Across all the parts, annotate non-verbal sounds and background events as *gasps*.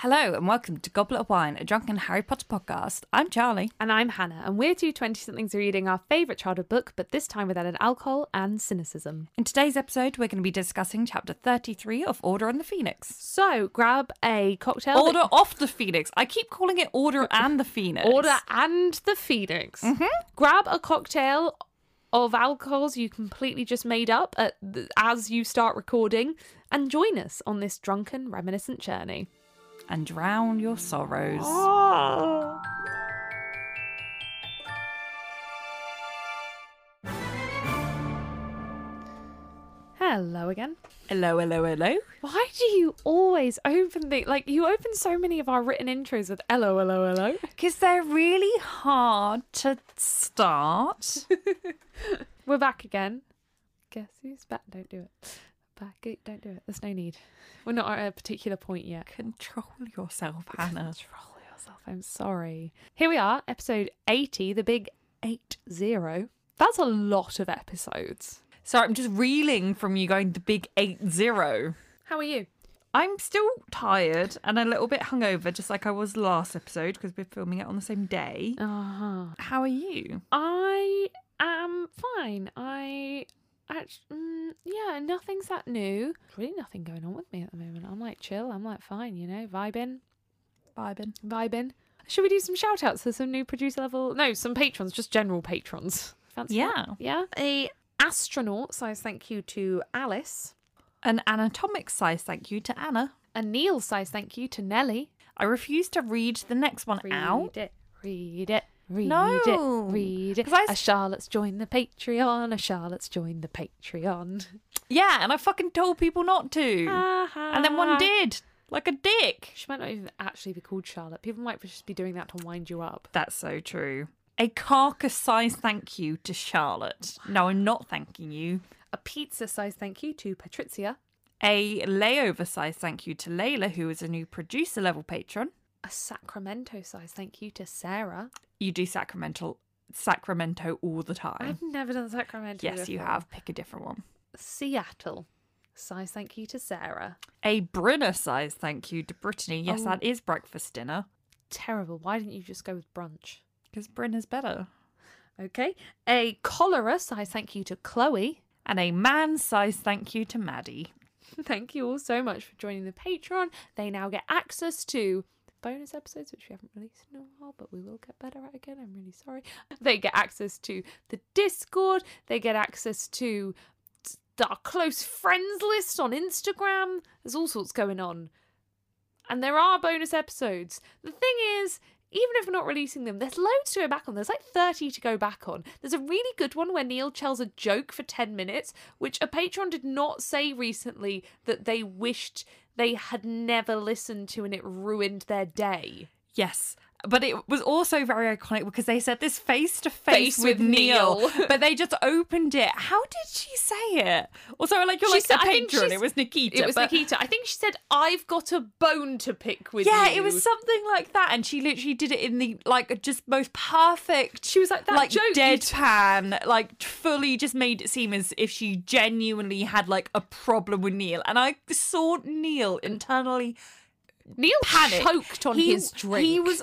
Hello and welcome to Goblet of Wine, a drunken Harry Potter podcast. I'm Charlie. And I'm Hannah, and we're two 20 somethings reading our favourite childhood book, but this time with added alcohol and cynicism. In today's episode, we're going to be discussing chapter 33 of Order and the Phoenix. So grab a cocktail. Order of the Phoenix. I keep calling it Order and the Phoenix. Order and the Phoenix. Mm-hmm. Grab a cocktail of alcohols you completely just made up the, as you start recording, and join us on this drunken, reminiscent journey. And drown your sorrows. Hello again. Hello, hello, hello. Why do you always open the like you open so many of our written intros with hello, hello, hello? Because they're really hard to start. *laughs* We're back again. Guess who's back? Don't do it. Back. Don't do it. There's no need. We're not at a particular point yet. Control yourself, Hannah. Control yourself. I'm sorry. Here we are, episode 80, the big 80. That's a lot of episodes. Sorry, I'm just reeling from you going the big 8 0. How are you? I'm still tired and a little bit hungover, just like I was last episode because we're filming it on the same day. Uh-huh. How are you? I am fine. I actually, mm, yeah, nothing's that new. Really nothing going on with me at the moment. I'm like chill. I'm like fine, you know, vibing. Vibing. vibing. Should we do some shout outs to some new producer level? No, some patrons, just general patrons. Fancy Yeah. that? Yeah. A astronaut size thank you to Alice. An anatomic size thank you to Anna. A Neil size thank you to Nelly. I refuse to read the next one Read out. it. Read it. Read No. it. Read it. I A Charlotte's joined the Patreon. A Charlotte's joined the Patreon. Yeah, and I fucking told people not to. Uh-huh. and then one did. Like a dick. She might not even actually be called Charlotte. People might just be doing that to wind you up. That's so true. A carcass size thank you to Charlotte. No, I'm not thanking you. A pizza size thank you to Patrizia. A layover size thank you to Layla, who is a new producer level patron. A Sacramento size thank you to Sarah. You do Sacramento Sacramento all the time. I've never done Sacramento. yes, you have. Pick a different one. Seattle. Size thank you to Sarah. A Brinner size thank you to Brittany. Yes, Oh. that is breakfast dinner. Terrible. Why didn't you just go with brunch? Because Brinner's better. Okay. A cholera size thank you to Chloe. And a man size thank you to Maddie. *laughs* Thank you all so much for joining the Patreon. They now get access to bonus episodes, which we haven't released in a while, but we will get better at again. I'm really sorry. *laughs* They get access to the Discord. They get access to our close friends list on Instagram. There's all sorts going on. And there are bonus episodes. The thing is, even if we're not releasing them, there's loads to go back on. There's like 30 to go back on. There's a really good one where Neil tells a joke for 10 minutes, which a patron did not say recently that they wished they had never listened to and it ruined their day. Yes. But it was also very iconic because they said this face to face with with Neil, Neil. *laughs* but they just opened it. How did she say it? Also, like you're She like said- the patron. It was Nikita. It was but- Nikita. I think she said, I've got a bone to pick with Yeah, you. Yeah, it was something like that, and she literally did it in the like just most perfect. She was like, that like joke deadpan, like fully just made it seem as if she genuinely had like a problem with Neil, and I saw Neil internally Neil panic. choked on He- his drink. He was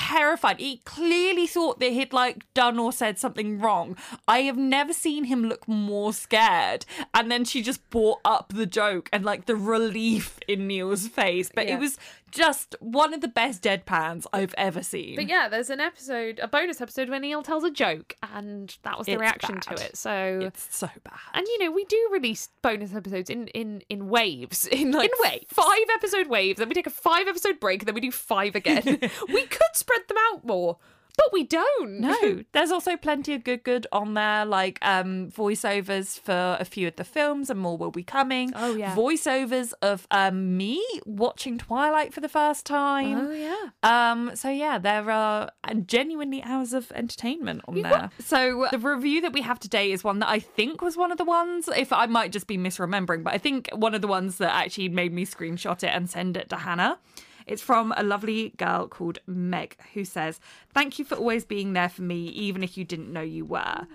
terrified. He clearly thought that he'd like done or said something wrong. I have never seen him look more scared. And then she just brought up the joke and like the relief in Neil's face. But Yeah. it was just one of the best deadpans I've ever seen. But yeah, there's an episode, a bonus episode where Neil tells a joke, and that was the It's reaction bad. to it. So, It's so bad. and you know, we do release bonus episodes in in in waves, in like In waves. five episode waves. Then we take a five episode break, and then we do five again. *laughs* we could spread them out more, but we don't. No, *laughs* there's also plenty of good good on there, like um voiceovers for a few of the films, and more will be coming. Oh, yeah. voiceovers of um me watching Twilight for the first time. Oh yeah. Um, so yeah, there are genuinely hours of entertainment on there. So the review that we have today is one that I think was one of the ones, if I might just be misremembering, but I think one of the ones that actually made me screenshot it and send it to Hannah. It's from a lovely girl called Meg who says, Thank you for always being there for me, even if you didn't know you were.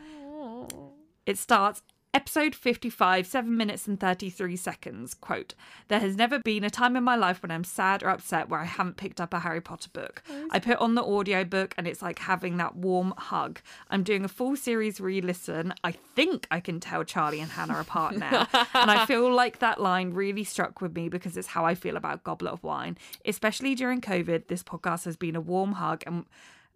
It starts Episode 55, 7 minutes and 33 seconds. Quote There has never been a time in my life when I'm sad or upset where I haven't picked up a Harry Potter book. I put on the audiobook and it's like having that warm hug. I'm doing a full series re listen. I think I can tell Charlie and Hannah apart now. *laughs* and I feel like that line really struck with me because it's how I feel about Goblet of Wine. Especially during COVID, this podcast has been a warm hug and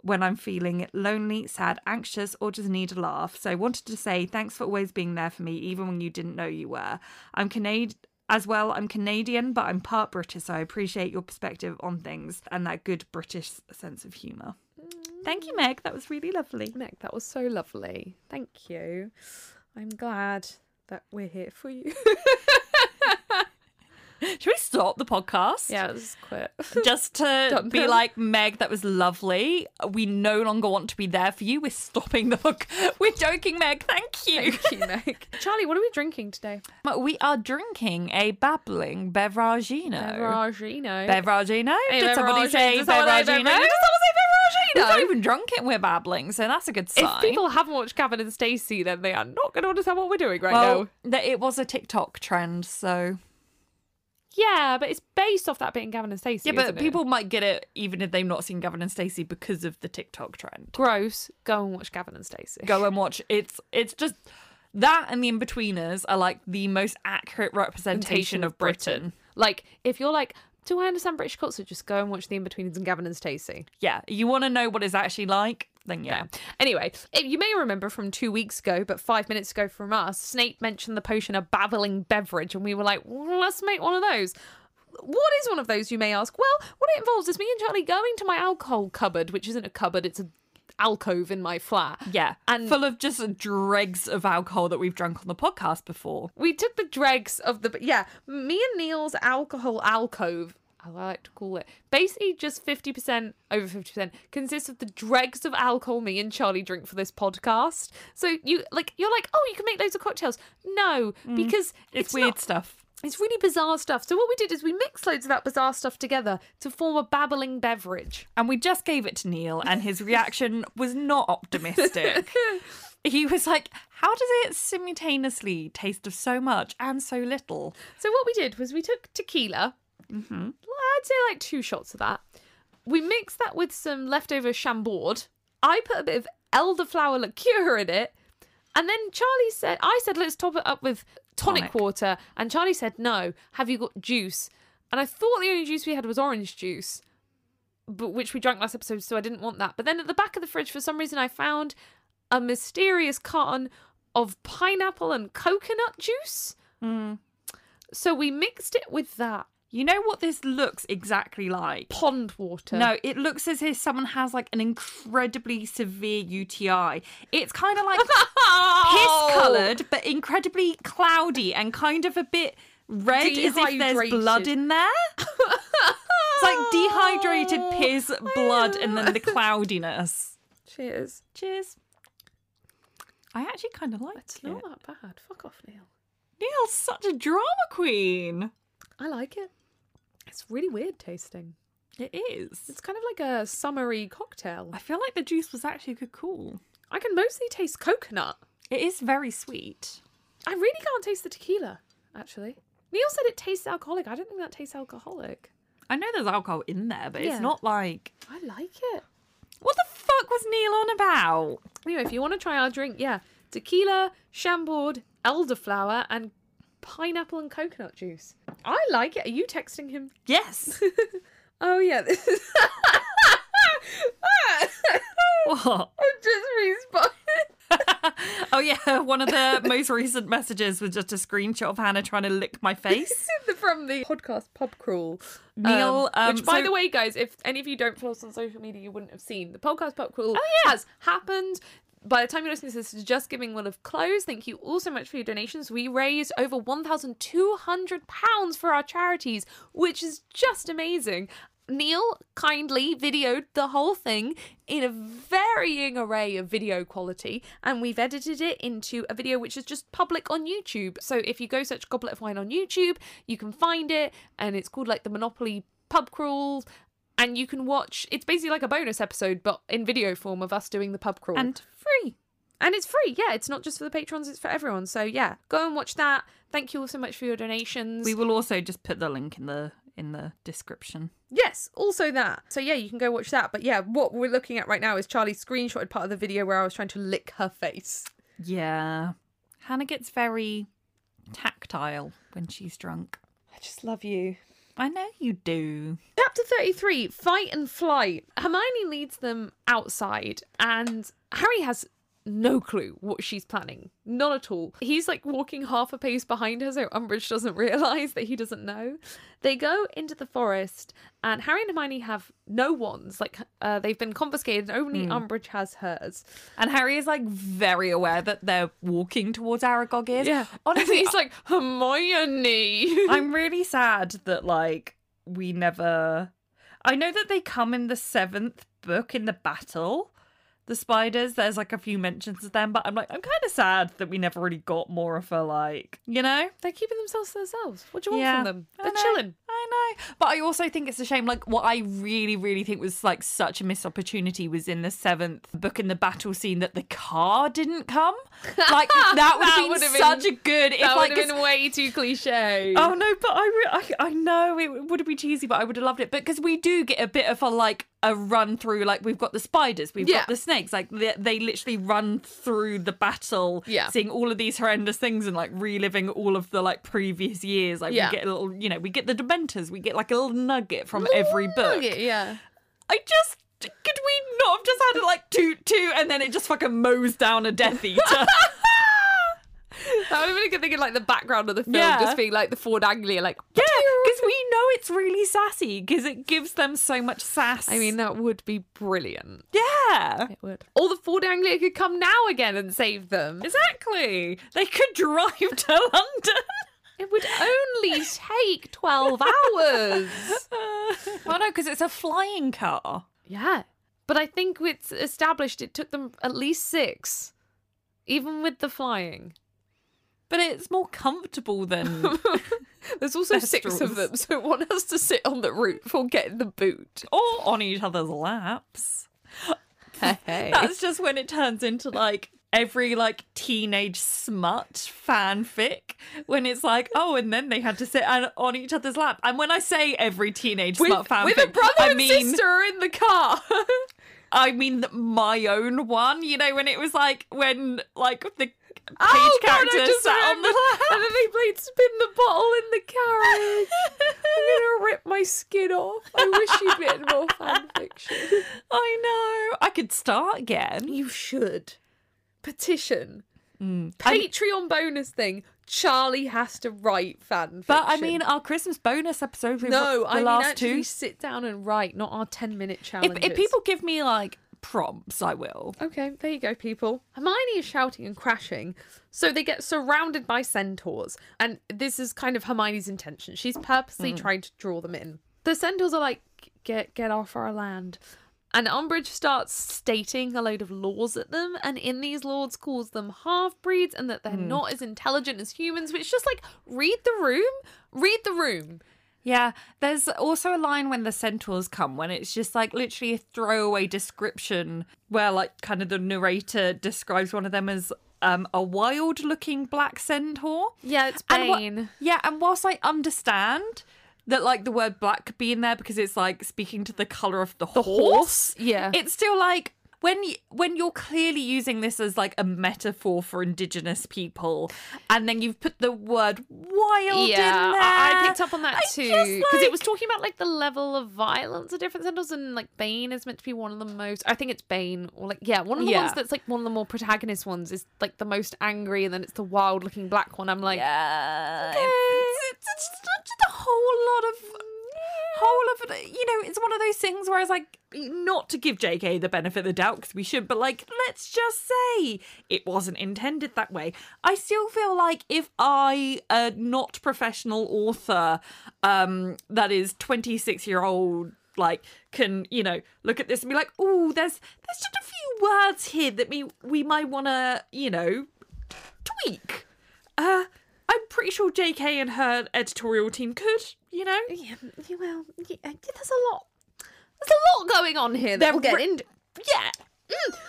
when I'm feeling lonely, sad, anxious, or just need a laugh. So I wanted to say thanks for always being there for me, even when you didn't know you were. I'm Canadian. As well, I'm Canadian, but I'm part British, so I appreciate your perspective on things and that good British sense of humour. Thank you, Meg. That was really lovely. Meg, that was so lovely. Thank you. I'm glad that we're here for you. *laughs* *laughs* Should we stop the podcast? yeah, let's quit. *laughs* Just to be like, Meg, that was lovely. We no longer want to be there for you. We're stopping the book. *laughs* We're joking, Meg. Thank you. Thank you, Meg. Charlie, what are we drinking today? We are drinking a babbling beveragino. Beveragino. Beveragino? Hey, Did somebody say Did someone say beveragino? Did someone say beveragino? We've not even drunk it. We're babbling, so that's a good sign. if people haven't watched Gavin and Stacey, then they are not going to understand what we're doing right well, now. that it was a TikTok trend, so Yeah, but it's based off that bit in Gavin and Stacey. yeah. But isn't it? people might get it even if they've not seen Gavin and Stacey because of the TikTok trend. gross. Go and watch Gavin and Stacey. Go and *laughs* watch. It's it's just that and the In-Betweeners are like the most accurate representation of Britain. Like, if you're like, do I understand British culture? Just go and watch The In-Betweeners and Gavin and Stacey. Yeah, you want to know what it's actually like, then yeah. Anyway, if you may remember from two weeks ago, but five minutes ago from us, Snape mentioned the potion a babbling beverage, and we were like, well, let's make one of those. What is one of those, you may ask? Well, what it involves is me and Charlie going to my alcohol cupboard, which isn't a cupboard, it's a alcove in my flat. Yeah, And- full of just dregs of alcohol that we've drunk on the podcast before. We took the dregs of the yeah, me and Neil's alcohol alcove. I like to call it basically just 50% over 50% consists of the dregs of alcohol me and Charlie drink for this podcast. So you like you're like, "Oh, you can make loads of cocktails." No, mm. because It's, it's, weird not- stuff. it's really bizarre stuff. So what we did is we mixed loads of that bizarre stuff together to form a babbling beverage. And we just gave it to Neil, and his reaction was not optimistic. *laughs* he was like, How does it simultaneously taste of so much and so little? So what we did was we took tequila. Mm-hmm. I'd say like two shots of that. We mixed that with some leftover chambord. I put a bit of elderflower liqueur in it. And then Charlie said, I said, let's top it up with tonic, Tonic. water. And Charlie said, no, have you got juice? And I thought the only juice we had was orange juice, but which we drank last episode, so I didn't want that. But then at the back of the fridge, for some reason, I found a mysterious carton of pineapple and coconut juice. So we mixed it with that You know what this looks exactly like? pond water. No, it looks as if someone has like an incredibly severe UTI. It's kind of like *laughs* piss coloured, but incredibly cloudy and kind of a bit red, as if there's blood in there. It's like dehydrated *laughs* piss, blood, and then the cloudiness. Cheers. Cheers. I actually kind of like It's it. It's not that bad. Fuck off, Neil. Neil's such a drama queen. I like it. It's really weird tasting. It is. It's kind of like a summery cocktail. I feel like the juice was actually good cool. I can mostly taste coconut. It is very sweet. I really can't taste the tequila, actually. Neil said it tastes alcoholic. I don't think that tastes alcoholic. I know there's alcohol in there, but Yeah. it's not like. I like it. What the fuck was Neil on about? Anyway, if you want to try our drink, yeah, tequila, chambord, elderflower, and pineapple and coconut juice. I like it. Are you texting him? Yes. *laughs* Oh yeah, *laughs* what? *laughs* I'm just responding. oh yeah, one of the most recent messages was just a screenshot of Hannah trying to lick my face. from the podcast Pub Crawl. Neil, um, which, by so- the way, guys, if any of you don't follow us on social media, you wouldn't have seen the podcast Pub Crawl. Oh, yeah. has happened. By the time you're listening to this, JustGiving will have closed. Thank you all so much for your donations. We raised over one thousand two hundred pounds for our charities, which is just amazing. Neil kindly videoed the whole thing in a varying array of video quality, and we've edited it into a video which is just public on YouTube. So if you go search Goblet of Wine on YouTube, you can find it, and it's called like the Monopoly Pub Crawl. And you can watch, it's basically like a bonus episode, but in video form of us doing the pub crawl. and free. And it's free. Yeah, it's not just for the patrons, it's for everyone. So yeah, go and watch that. Thank you all so much for your donations. We will also just put the link in the in the description. Yes, also that. So yeah, you can go watch that. But yeah, what we're looking at right now is Charlie screenshotted part of the video where I was trying to lick her face. Yeah. Hannah gets very tactile when she's drunk. I just love you. I know you do. Chapter 33 Fight and Flight. Hermione leads them outside, and Harry has no clue what she's planning. Not at all. He's like walking half a pace behind her so Umbridge doesn't *laughs* realise that he doesn't know. They go into the forest and Harry and Hermione have no wands. Like uh, they've been confiscated and only Umbridge has hers. And Harry is like very aware that they're walking towards Aragog is. Yeah. *laughs* Honestly, He's like, Hermione. *laughs* I'm really sad that like we never I know that they come in the seventh book in the battle. The spiders, there's like a few mentions of them, but I'm like, I'm kind of sad that we never really got more of a like, you know? They're keeping themselves to themselves. What do you want Yeah, from them? I They're know, chilling. I know. But I also think it's a shame. Like, what I really, really think was like such a missed opportunity was in the seventh book in the battle scene that the car didn't come. Like, *laughs* that would That have been would've been- such a good. If, That like, would have been way too cliche. Oh no, but I, re- I I know it would have been cheesy, but I would have loved it. But because we do get a bit of a like a run through, like we've got the spiders, we've Yeah. got the snakes, like they, they literally run through the battle, Yeah. seeing all of these horrendous things and like reliving all of the like previous years. Like Yeah. we get a little, you know, we get the Dementors, we get like a little nugget from every book. Nugget, yeah. I just. Could we not have just had it like toot toot and then it just fucking mows down a Death Eater? *laughs* *laughs* That would have been a good thing in like the background of the film, Yeah. just being like the Ford Anglia, like Yeah, *laughs* because we know it's really sassy because it gives them so much sass. I mean, that would be brilliant. yeah, It would. All the Ford Anglia could come now again and save them. exactly. They could drive to *laughs* London. It would only take 12 hours. well, no, because it's a flying car. Yeah. But I think it's established it took them at least six, even with the flying. But it's more comfortable than, *laughs* There's also six of them, so one has to sit on the roof or get in the boot. or on each other's laps. Hey. *laughs* That's just when it turns into like every like teenage smut fanfic when it's like oh and then they had to sit on, on each other's lap and when i say every teenage with, smut fanfic with a brother i and mean sister in the car. *laughs* I mean my own one, you know, when it was like when like the page Oh, God, I character just sat on the *laughs* and then they played spin the bottle in the carriage. I'm gonna *laughs* rip my skin off. I wish you'd written more fan fiction. *laughs* I know. I could start again. You should petition Mm. Patreon bonus thing. Charlie has to write fan fiction. But I mean, our Christmas bonus episode. no, the I mean last actually two. sit down and write, not our ten minute If, if people give me like prompts, I will. Okay, there you go, people. Hermione is shouting and crashing, so they get surrounded by centaurs, and this is kind of Hermione's intention. She's purposely hmm. trying to draw them in. The centaurs are like, "Get get off our land," and Umbridge starts stating a load of laws at them, and in these laws calls them half breeds and that they're hmm. not as intelligent as humans. Which just like read the room, read the room. Yeah, there's also a line when the centaurs come when it's just like literally a throwaway description where like kind of the narrator describes one of them as um a wild looking black centaur. Yeah, it's And wha- Bane. yeah, and whilst I understand that like the word black could be in there because it's like speaking to the color of the, horse, horse? Yeah. it's still like when y- when you're clearly using this as like a metaphor for indigenous people, and then you've put the word wild in there. I, I picked up on that I too because it was talking about like the level of violence of different centaurs, and like Bane is meant to be one of the most. I think it's Bane, or like yeah, one of the Yeah. ones that's like one of the more protagonist ones is like the most angry, and then it's the wild looking black one. I'm like, Yeah, okay. it's, it's, it's just a whole lot of whole of. You know, it's one of those things where it's like not to give J.K. the benefit of the doubt because we should, but like let's just say it wasn't intended that way. I still feel like if I, a not professional author, um, that is twenty six year old. Like can you know look at this and be like, oh, there's there's just a few words here that we we might want to you know tweak. Uh, I'm pretty sure JK and her editorial team could, you know. yeah, well, yeah, there's a lot. There's a lot going on here that They're we'll get re- into. Yeah. *gasps*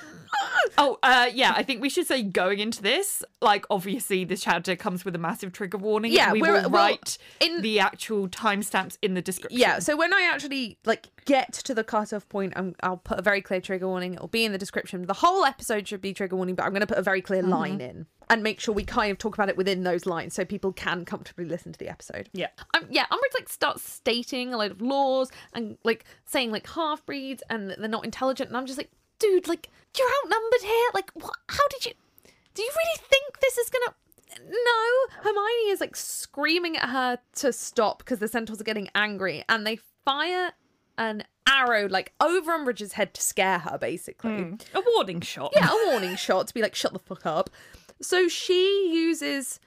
Oh, uh, yeah, I think we should say going into this, like, obviously, this chapter comes with a massive trigger warning. Yeah, we we're- will write in- the actual timestamps in the description. Yeah, so when I actually like get to the cutoff point, I'm, I'll put a very clear trigger warning. It'll be in the description. The whole episode should be trigger warning, but I'm going to put a very clear line in and make sure we kind of talk about it within those lines so people can comfortably listen to the episode. Yeah. Um, yeah, Umbridge like starts stating a load of laws and like saying like half breeds and they're not intelligent, and I'm just like, dude, like you're outnumbered here. Like, what? How did you? Do you really think this is gonna? No, Hermione is like screaming at her to stop because the centaurs are getting angry, and they fire an arrow like over Umbridge's head to scare her, basically. Hmm. A warning shot. Yeah, a warning shot to be like, shut the fuck up. So she uses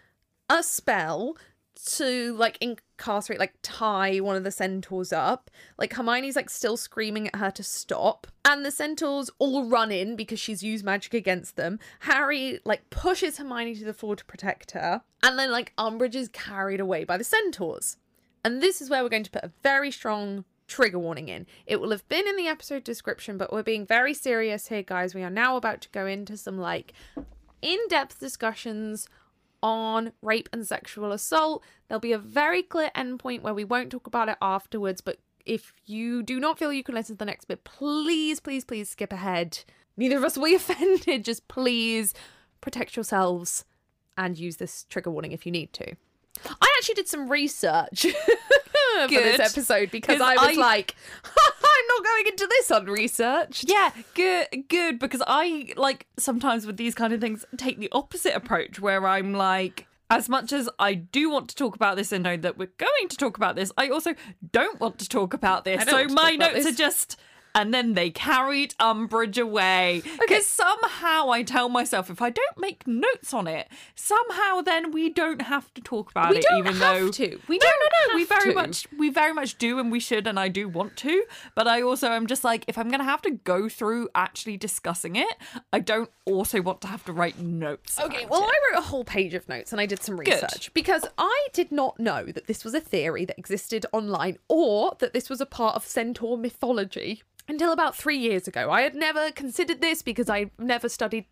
a spell to like incarcerate, like tie one of the centaurs up. Like Hermione's like still screaming at her to stop. And the centaurs all run in because she's used magic against them. Harry like pushes Hermione to the floor to protect her. And then like Umbridge is carried away by the centaurs. And this is where we're going to put a very strong trigger warning in. It will have been in the episode description, but we're being very serious here, guys. We are now about to go into some like in depth discussions on rape and sexual assault. There'll be a very clear endpoint where we won't talk about it afterwards, but if you do not feel you can listen to the next bit, please, please, please skip ahead. Neither of us will be *laughs* offended. Just please protect yourselves and use this trigger warning if you need to. I actually did some research *laughs* for this episode because I was I- like, *laughs* I'm not going into this unresearched. Yeah, good, good. Because I like sometimes with these kind of things take the opposite approach, where I'm like, as much as I do want to talk about this and know that we're going to talk about this, I also don't want to talk about this. So my notes are just. And then they carried Umbridge away. Because somehow I tell myself if I don't make notes on it, somehow then we don't have to talk about We it. don't even have though to. We no, don't no, no. We have very to. much we very much do and we should and I do want to but I also am just like if I'm gonna have to go through actually discussing it I don't also want to have to write notes Okay, well, it. I wrote a whole page of notes and I did some research because I did not know that this was a theory that existed online or that this was a part of centaur mythology until about three years ago. I had never considered this because I never studied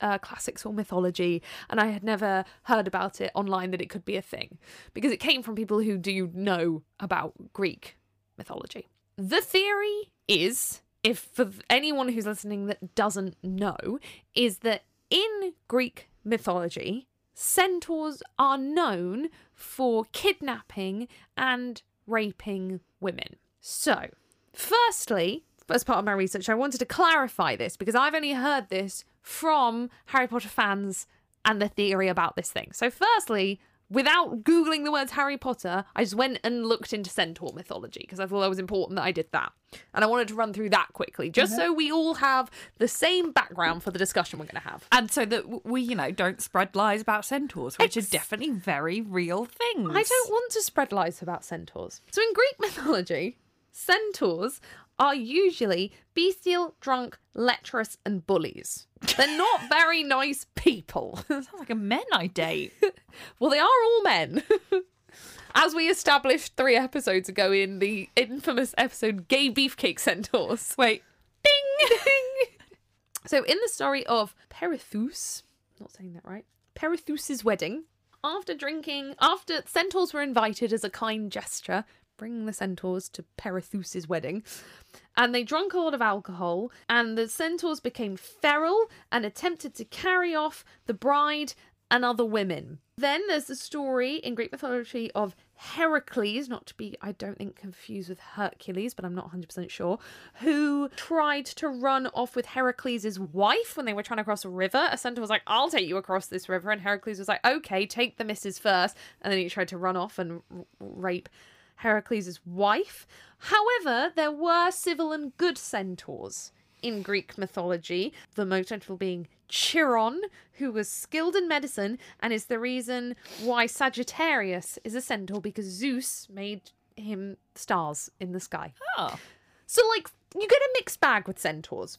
uh, classics or mythology and I had never heard about it online that it could be a thing because it came from people who do know about Greek mythology. The theory is, if for anyone who's listening that doesn't know, is that in Greek mythology, centaurs are known for kidnapping and raping women. So, firstly, as part of my research, I wanted to clarify this because I've only heard this from Harry Potter fans and the theory about this thing. So, firstly, without Googling the words Harry Potter, I just went and looked into centaur mythology because I thought that was important that I did that. And I wanted to run through that quickly, just mm-hmm. so we all have the same background for the discussion we're going to have. and so that we you know don't spread lies about centaurs which Ex- are definitely very real things I don't want to spread lies about centaurs. So, in Greek mythology, centaurs are usually bestial, drunk, lecherous, and bullies. They're not *laughs* very nice people. *laughs* sounds like a men I date *laughs* well, they are all men. As we established three episodes ago in the infamous episode Gay Beefcake Centaurs. wait Ding! so, in the story of Perithous, not saying that right, Perithous' wedding, after drinking, after centaurs were invited as a kind gesture, bring the centaurs to Perithous' wedding, and they drank a lot of alcohol, and the centaurs became feral and attempted to carry off the bride and other women. Then there's the story in Greek mythology of Heracles, not to be, I don't think, confused with Hercules, but I'm not 100% sure, who tried to run off with Heracles' wife when they were trying to cross a river. A centaur was like, I'll take you across this river. And Heracles was like, okay, take the missus first. And then he tried to run off and r- rape Heracles' wife. However, there were civil and good centaurs in Greek mythology, the most notable being Chiron, who was skilled in medicine and is the reason why Sagittarius is a centaur because Zeus made him stars in the sky. oh So, like, you get a mixed bag with centaurs,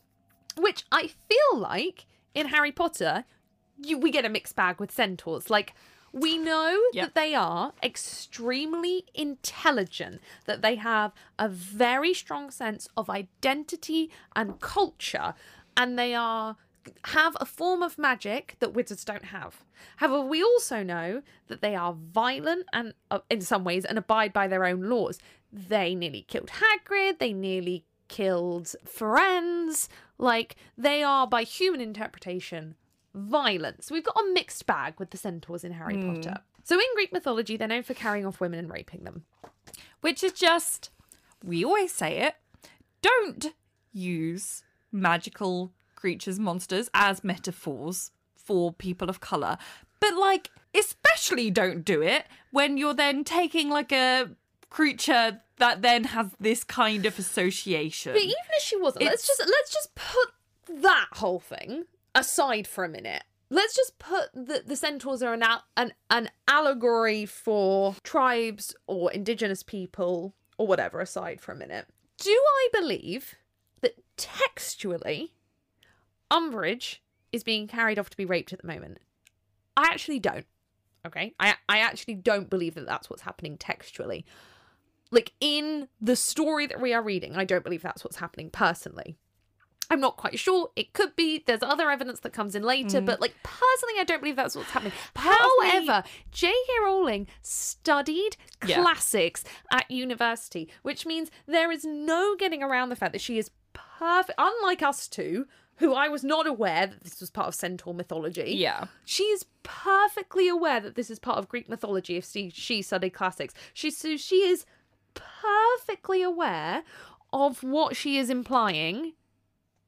which I feel like in Harry Potter, you, we get a mixed bag with centaurs. Like, we know Yep. that they are extremely intelligent, that they have a very strong sense of identity and culture, and they are have a form of magic that wizards don't have. However, we also know that they are violent and, uh, in some ways, and abide by their own laws. They nearly killed Hagrid. They nearly killed Firenze. Like they are, by human interpretation, violent. So we've got a mixed bag with the centaurs in Harry hmm. Potter. So in Greek mythology, they're known for carrying off women and raping them. Which is just, we always say it, don't use magical creatures, monsters as metaphors for people of colour. But, like, especially don't do it when you're then taking, like, a creature that then has this kind of association. But even if she wasn't, let's just let's just put that whole thing aside for a minute. Let's just put the, the centaurs are an, al- an an allegory for tribes or indigenous people or whatever aside for a minute. Do I believe that textually Umbridge is being carried off to be raped at the moment? I actually don't. Okay? I I actually don't believe that that's what's happening textually. Like in the story that we are reading, I don't believe that's what's happening personally. I'm not quite sure. It could be. There's other evidence that comes in later, mm. but like personally, I don't believe that's what's happening. Part of me- However, J.K. Rowling studied Yeah. classics at university, which means there is no getting around the fact that she is perfect. Unlike us two, who I was not aware that this was part of centaur mythology. yeah. She is perfectly aware that this is part of Greek mythology if she, she studied classics. She so she is perfectly aware of what she is implying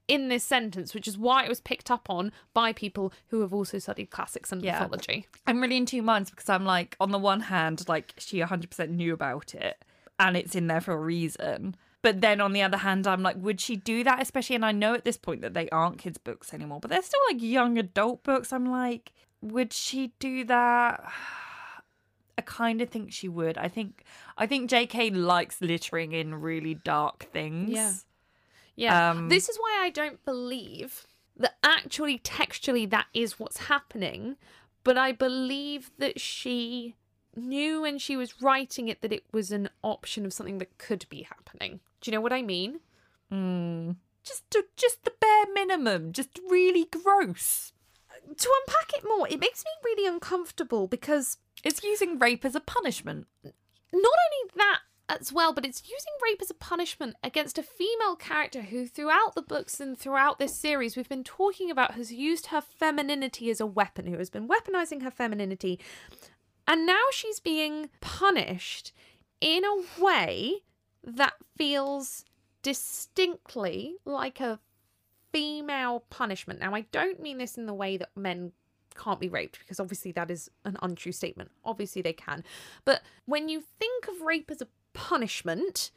in this sentence, which is why it was picked up on by people who have also studied classics and Yeah. mythology. I'm really in two minds because I'm like, on the one hand, like she 100% knew about it and it's in there for a reason. But then on the other hand, I'm like, would she do that? Especially, and I know at this point that they aren't kids' books anymore, but they're still like young adult books. I'm like, would she do that? *sighs* I kind of think she would. I think, I think J.K. likes littering in really dark things. Yeah. Yeah. Um, this is why I don't believe that actually textually that is what's happening, but I believe that she knew when she was writing it that it was an option of something that could be happening. Do you know what I mean? Mm. Just, to, just the bare minimum. Just really gross. To unpack it more, it makes me really uncomfortable because It's using rape as a punishment. not only that as well, but it's using rape as a punishment against a female character who, throughout the books and throughout this series, we've been talking about has used her femininity as a weapon, who has been weaponizing her femininity. And now she's being punished in a way that feels distinctly like a female punishment. Now, I don't mean this in the way that men can't be raped because obviously that is an untrue statement. Obviously they can. But when you think of rape as a punishment,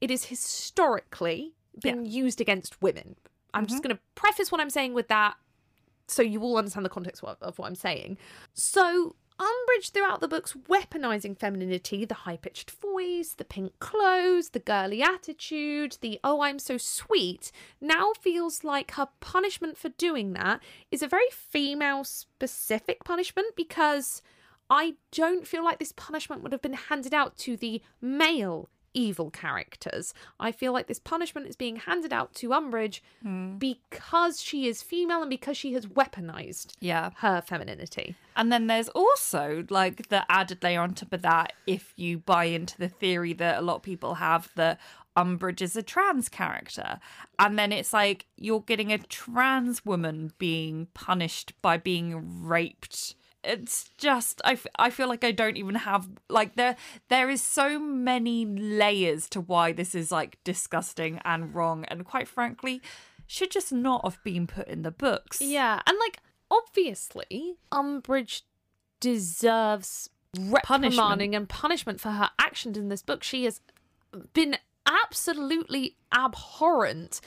it is historically been used against women. I'm just mm-hmm. going to preface what I'm saying with that so you all understand the context of, of what I'm saying. So, Umbridge throughout the books weaponizing femininity, the high pitched voice, the pink clothes, the girly attitude, the oh, I'm so sweet, now feels like her punishment for doing that is a very female specific punishment because I don't feel like this punishment would have been handed out to the male evil characters. I feel like this punishment is being handed out to Umbridge hmm. because she is female and because she has weaponized Yeah. her femininity. And then there's also like the added layer on top of that if you buy into the theory that a lot of people have that Umbridge is a trans character. And then it's like you're getting a trans woman being punished by being raped. It's just I, f- I feel like I don't even have like there there is so many layers to why this is like disgusting and wrong and quite frankly should just not have been put in the books. Yeah, and like obviously, Umbridge deserves reprimanding and punishment for her actions in this book. She has been absolutely abhorrent.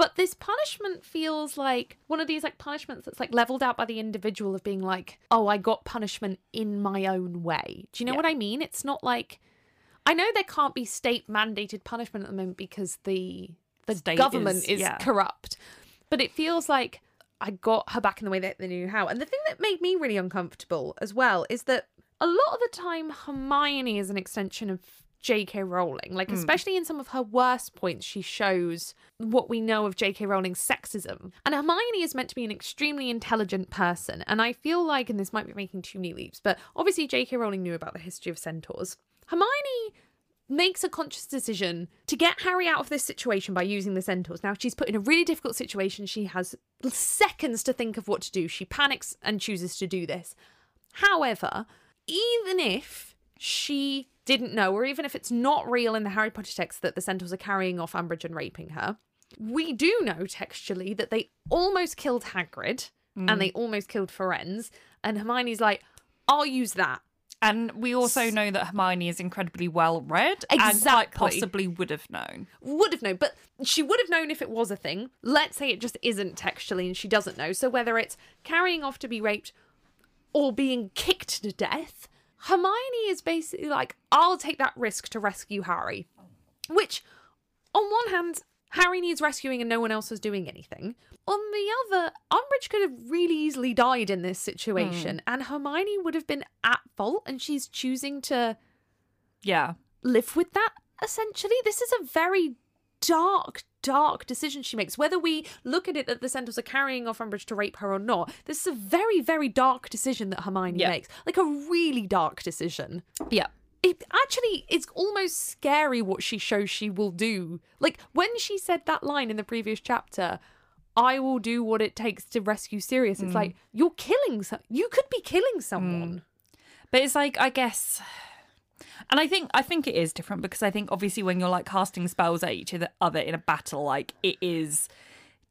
But this punishment feels like one of these like punishments that's like leveled out by the individual of being like, oh, I got punishment in my own way. Do you know Yeah. what I mean? It's not like I know there can't be state mandated punishment at the moment because the the State government is- is, yeah. corrupt. But it feels like I got her back in the way that they knew how. And the thing that made me really uncomfortable as well is that a lot of the time Hermione is an extension of J.K. Rowling. Like, hmm. especially in some of her worst points, she shows what we know of J.K. Rowling's sexism. And Hermione is meant to be an extremely intelligent person. And I feel like, and this might be making too many leaps, but obviously J.K. Rowling knew about the history of centaurs. Hermione makes a conscious decision to get Harry out of this situation by using the centaurs. Now, she's put in a really difficult situation. She has seconds to think of what to do. She panics and chooses to do this. However, even if she didn't know, or even if it's not real in the Harry Potter text that the centaurs are carrying off Umbridge and raping her, we do know textually that they almost killed Hagrid and mm. they almost killed Firenze. And Hermione's like, I'll use that. And we also know that Hermione is incredibly well read and quite Exactly. possibly would have known. would have known, but she would have known if it was a thing. Let's say it just isn't textually and she doesn't know. So whether it's carrying off to be raped or being kicked to death, Hermione is basically like, I'll take that risk to rescue Harry. Which, on one hand, Harry needs rescuing and no one else is doing anything. On the other, Umbridge could have really easily died in this situation, hmm. and Hermione would have been at fault, and she's choosing to Yeah. live with that essentially this is a very dark dark decision she makes. Whether we look at it that the centaurs are carrying off umbridge to rape her or not this is a very very dark decision that hermione Yeah. makes. Like a really dark decision. Yeah. it actually it's almost scary what she shows she will do. Like when she said that line in the previous chapter i will do what it takes to rescue sirius it's mm. like you're killing some- you could be killing someone. Mm. But it's like I guess and I think I think it is different because I think obviously when you're like casting spells at each other in a battle, like it is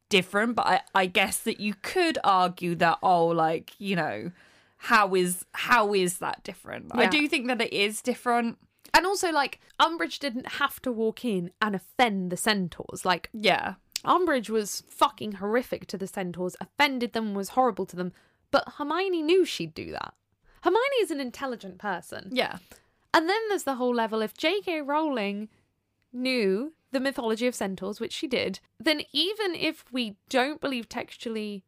different. But I, I guess that you could argue that oh, like you know, how is how is that different? I do think that it is different. And also, like, Umbridge didn't have to walk in and offend the centaurs. Like, Yeah, Umbridge was fucking horrific to the centaurs, offended them, was horrible to them. But Hermione knew she'd do that. Hermione is an intelligent person. yeah, And then there's the whole level if J.K. Rowling knew the mythology of centaurs, which she did, then even if we don't believe textually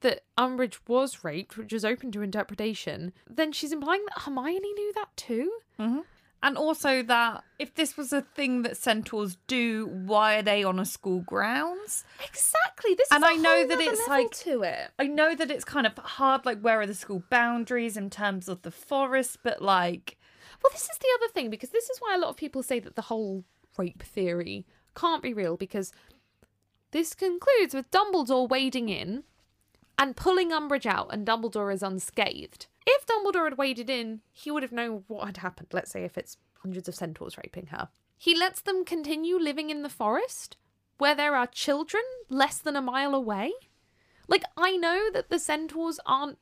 that Umbridge was raped, which is open to interpretation, then she's implying that Hermione knew that too. Mm-hmm. and also that if this was a thing that centaurs do, why are they on a school grounds? Exactly. This And is a I know that it's like- to it. I know that it's kind of hard, like where are the school boundaries in terms of the forest, but like. Well, this is the other thing because this is why a lot of people say that the whole rape theory can't be real because this concludes with Dumbledore wading in and pulling Umbridge out, and Dumbledore is unscathed. If Dumbledore had waded in, he would have known what had happened. Let's say if it's hundreds of centaurs raping her. He lets them continue living in the forest where there are children less than a mile away. Like, I know that the centaurs aren't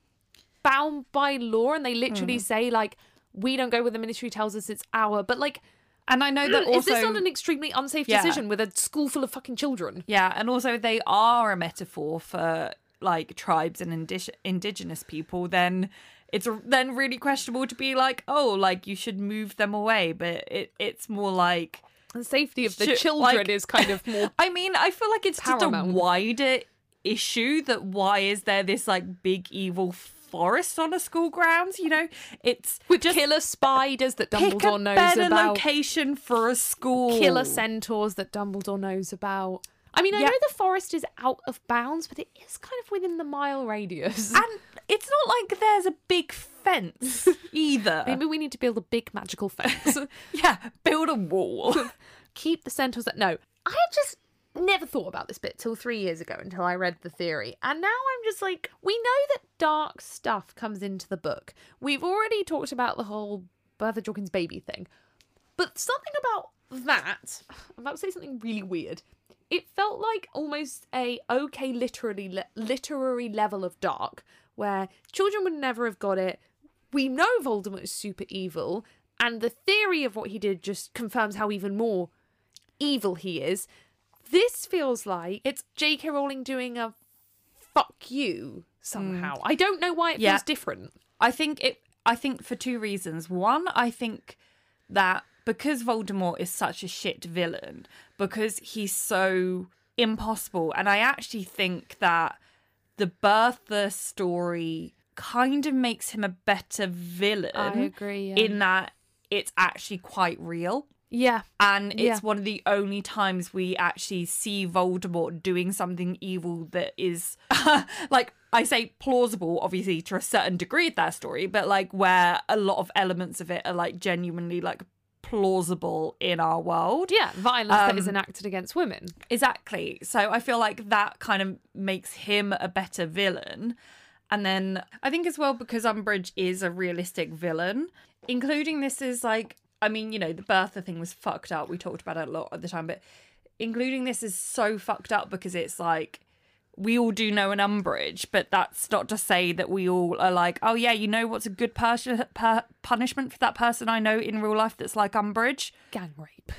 bound by law and they literally hmm. say, like, we don't go where the ministry tells us it's our, but like, And I know that also. is this not an extremely unsafe Yeah. decision with a school full of fucking children? Yeah, and also they are a metaphor for like tribes and indig- indigenous people. Then it's then really questionable to be like, oh, like you should move them away. But it it's more like. The safety of the Should- children like- is kind of more. *laughs* I mean, I feel like it's just a wider issue that why is there this like big evil forest on a school grounds? You know, it's with just killer spiders that pick Dumbledore a knows better about, location for a school. killer centaurs that Dumbledore knows about. I mean, I Yeah. know the forest is out of bounds, but it is kind of within the mile radius. *laughs* and it's not like there's a big fence *laughs* either. Maybe we need to build a big magical fence. *laughs* Yeah, build a wall. Keep the centaurs that no. I just never thought about this bit till three years ago until I read the theory. And now I'm just like, we know that dark stuff comes into the book. We've already talked about the whole Bertha Jorkins baby thing. But something about that, *sighs* I'm about to say something really weird. It felt like almost a okay literary literary level of dark where children would never have got it. We know Voldemort is super evil, and the theory of what he did just confirms how even more evil he is. This feels like it's J.K. Rowling doing a fuck you somehow. Mm. I don't know why it Yeah. feels different. I think it. I think for two reasons. One, I think that because Voldemort is such a shit villain, because he's so impossible, and I actually think that the Bertha story kind of makes him a better villain. I agree, yeah. In that it's actually quite real. Yeah. And it's Yeah. one of the only times we actually see Voldemort doing something evil that is, *laughs* like, I say plausible, obviously, to a certain degree of that story, but like where a lot of elements of it are like genuinely like plausible in our world. Yeah, violence that is Um, enacted against women. Exactly. So I feel like that kind of makes him a better villain. And then I think as well because Umbridge is a realistic villain, including this is like I mean, you know, the Bertha thing was fucked up. We talked about it a lot at the time, but including this is so fucked up because it's like we all do know an Umbridge, but that's not to say that we all are like, oh yeah, you know what's a good pers- per- punishment for that person I know in real life that's like Umbridge? Gang rape.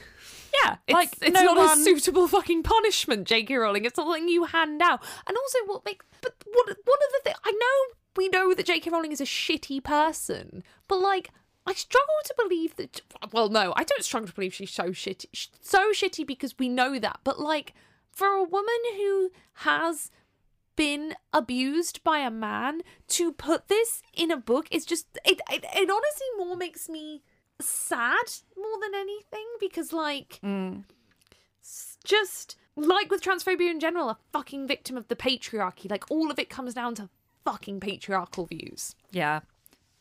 Yeah, It's, like it's no not one... a suitable fucking punishment, J.K. Rowling. It's something you hand out. And also, what makes. But what, one of the things. I know we know that J.K. Rowling is a shitty person, but like. I struggle to believe that. Well, no, I don't struggle to believe she's so shitty. So shitty because we know that. But like, for a woman who has been abused by a man to put this in a book is just it, it it honestly more makes me sad more than anything because like mm. s- just like with transphobia in general a fucking victim of the patriarchy like all of it comes down to fucking patriarchal views Yeah.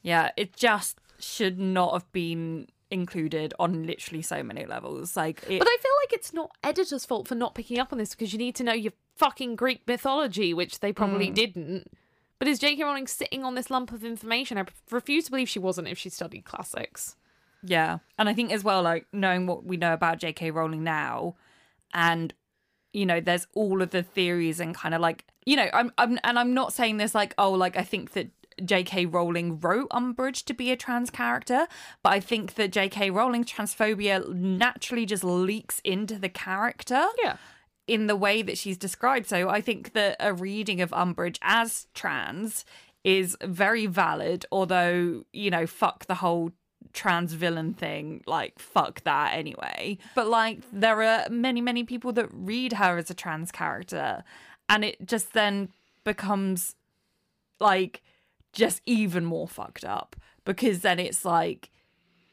Yeah, it just should not have been included on literally so many levels. Like it, but i feel like it's not editor's fault for not picking up on this because you need to know your fucking greek mythology which they probably mm. didn't. But is j.k rowling sitting on this lump of information? I refuse to believe she wasn't if she studied classics. Yeah. And I think as well like knowing what we know about JK Rowling now and you know there's all of the theories and kind of like you know I'm I'm and I'm not saying this like oh like I think that J.K. Rowling wrote Umbridge to be a trans character, but I think that J.K. Rowling's transphobia naturally just leaks into the character. yeah in the way that she's described. So I think that a reading of Umbridge as trans is very valid, although, you know, fuck the whole trans villain thing. Like, fuck that anyway. But, like, there are many, many people that read her as a trans character, and it just then becomes like just even more fucked up because then it's like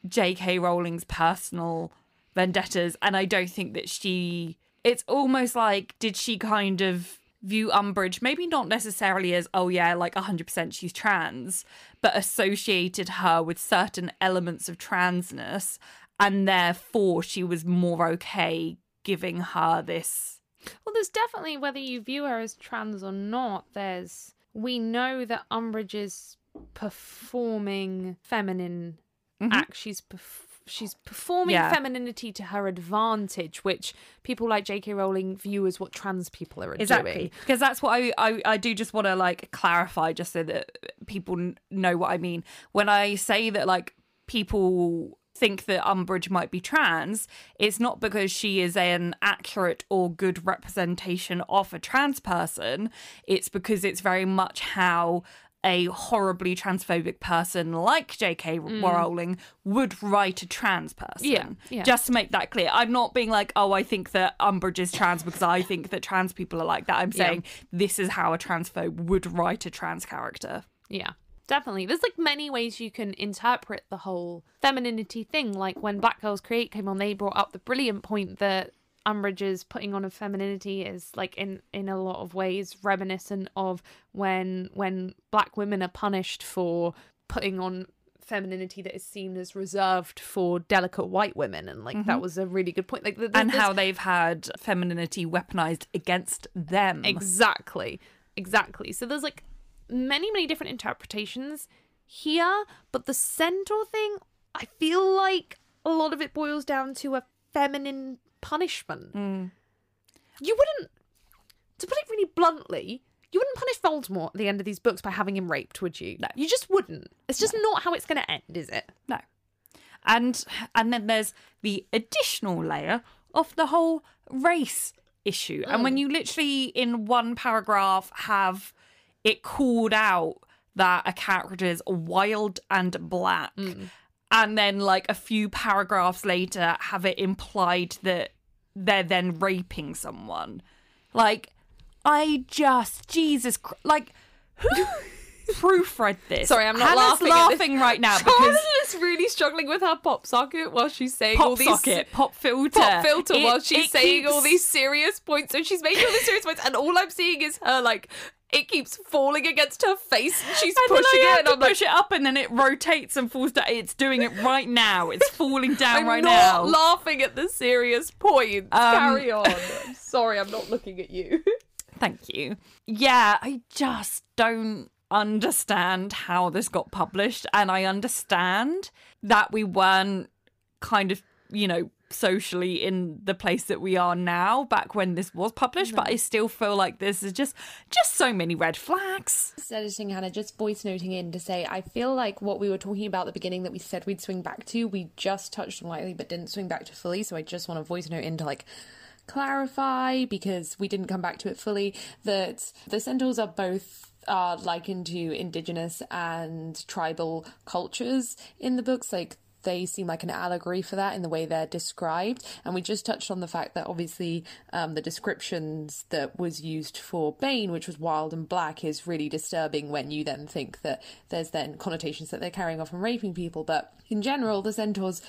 J.K. Rowling's personal vendettas, and I don't think that she. It's almost like did she kind of view Umbridge maybe not necessarily as oh yeah like 100% she's trans, but associated her with certain elements of transness, and therefore she was more okay giving her this. Well, there's definitely whether you view her as trans or not. There's we know that Umbridge is performing feminine mm-hmm. act. She's perf- she's performing Yeah. femininity to her advantage, which people like J.K. Rowling view as what trans people are Exactly, doing. because that's what I, I I do just want to like clarify, just so that people know what I mean when I say that like people think that Umbridge might be trans. It's not because she is an accurate or good representation of a trans person. It's because it's very much how a horribly transphobic person like J.K. Rowling would write a trans person. Mm. Yeah, yeah. Just to make that clear, I'm not being like, oh, I think that Umbridge is trans because I think that trans people are like that. I'm Yeah. saying this is how a transphobe would write a trans character. Yeah. Definitely. There's like many ways you can interpret the whole femininity thing. Like when Black Girls Create came on, they brought up the brilliant point that Umbridge's putting on of femininity is like in in a lot of ways reminiscent of when when black women are punished for putting on femininity that is seen as reserved for delicate white women and like that mm-hmm. was a really good point like th- th- And there's- how they've had femininity weaponized against them. Exactly. Exactly. So there's like many, many different interpretations here, but the centaur thing, I feel like a lot of it boils down to a feminine punishment. Mm. You wouldn't, to put it really bluntly, you wouldn't punish Voldemort at the end of these books by having him raped, would you? No. You just wouldn't. It's just not how it's going to end, is it? No. And and then there's the additional layer of the whole race issue. And when mm. you literally in one paragraph have it called out that a character is wild and black mm. and then like a few paragraphs later have it implied that they're then raping someone. Like I just Jesus Christ, like who *laughs* proofread this. Sorry, I'm not Hannah's laughing. laughing right now because is really struggling with her pop socket while she's saying all these socket, pop filter, pop filter It- while she's saying all these serious points. So she's making all these serious points, and all I'm seeing is her like it keeps falling against her face, and she's And pushing it, and I'm like, push it up, and then it rotates and falls down. It's doing it right now. It's falling down I'm right not now. laughing at the serious point Um, Carry on. *laughs* I'm sorry, I'm not looking at you. Thank you. Yeah, I just don't understand how this got published. And I understand that we weren't kind of, you know, socially in the place that we are now back when this was published, but I mm-hmm. still feel like this is just just so many red flags. Just editing Hannah, just voice noting in to say, I feel like what we were talking about at the beginning that we said we'd swing back to, we just touched on lightly but didn't swing back to fully. So I just want to voice note in to like clarify because we didn't come back to it fully that the centaurs are both are likened to indigenous and tribal cultures in the books like they seem like an allegory for that in the way they're described. And we just touched on the fact that obviously um, the descriptions that was used for Bane, which was wild and black, is really disturbing when you then think that there's then connotations that they're carrying off and raping people. But in general, the centaurs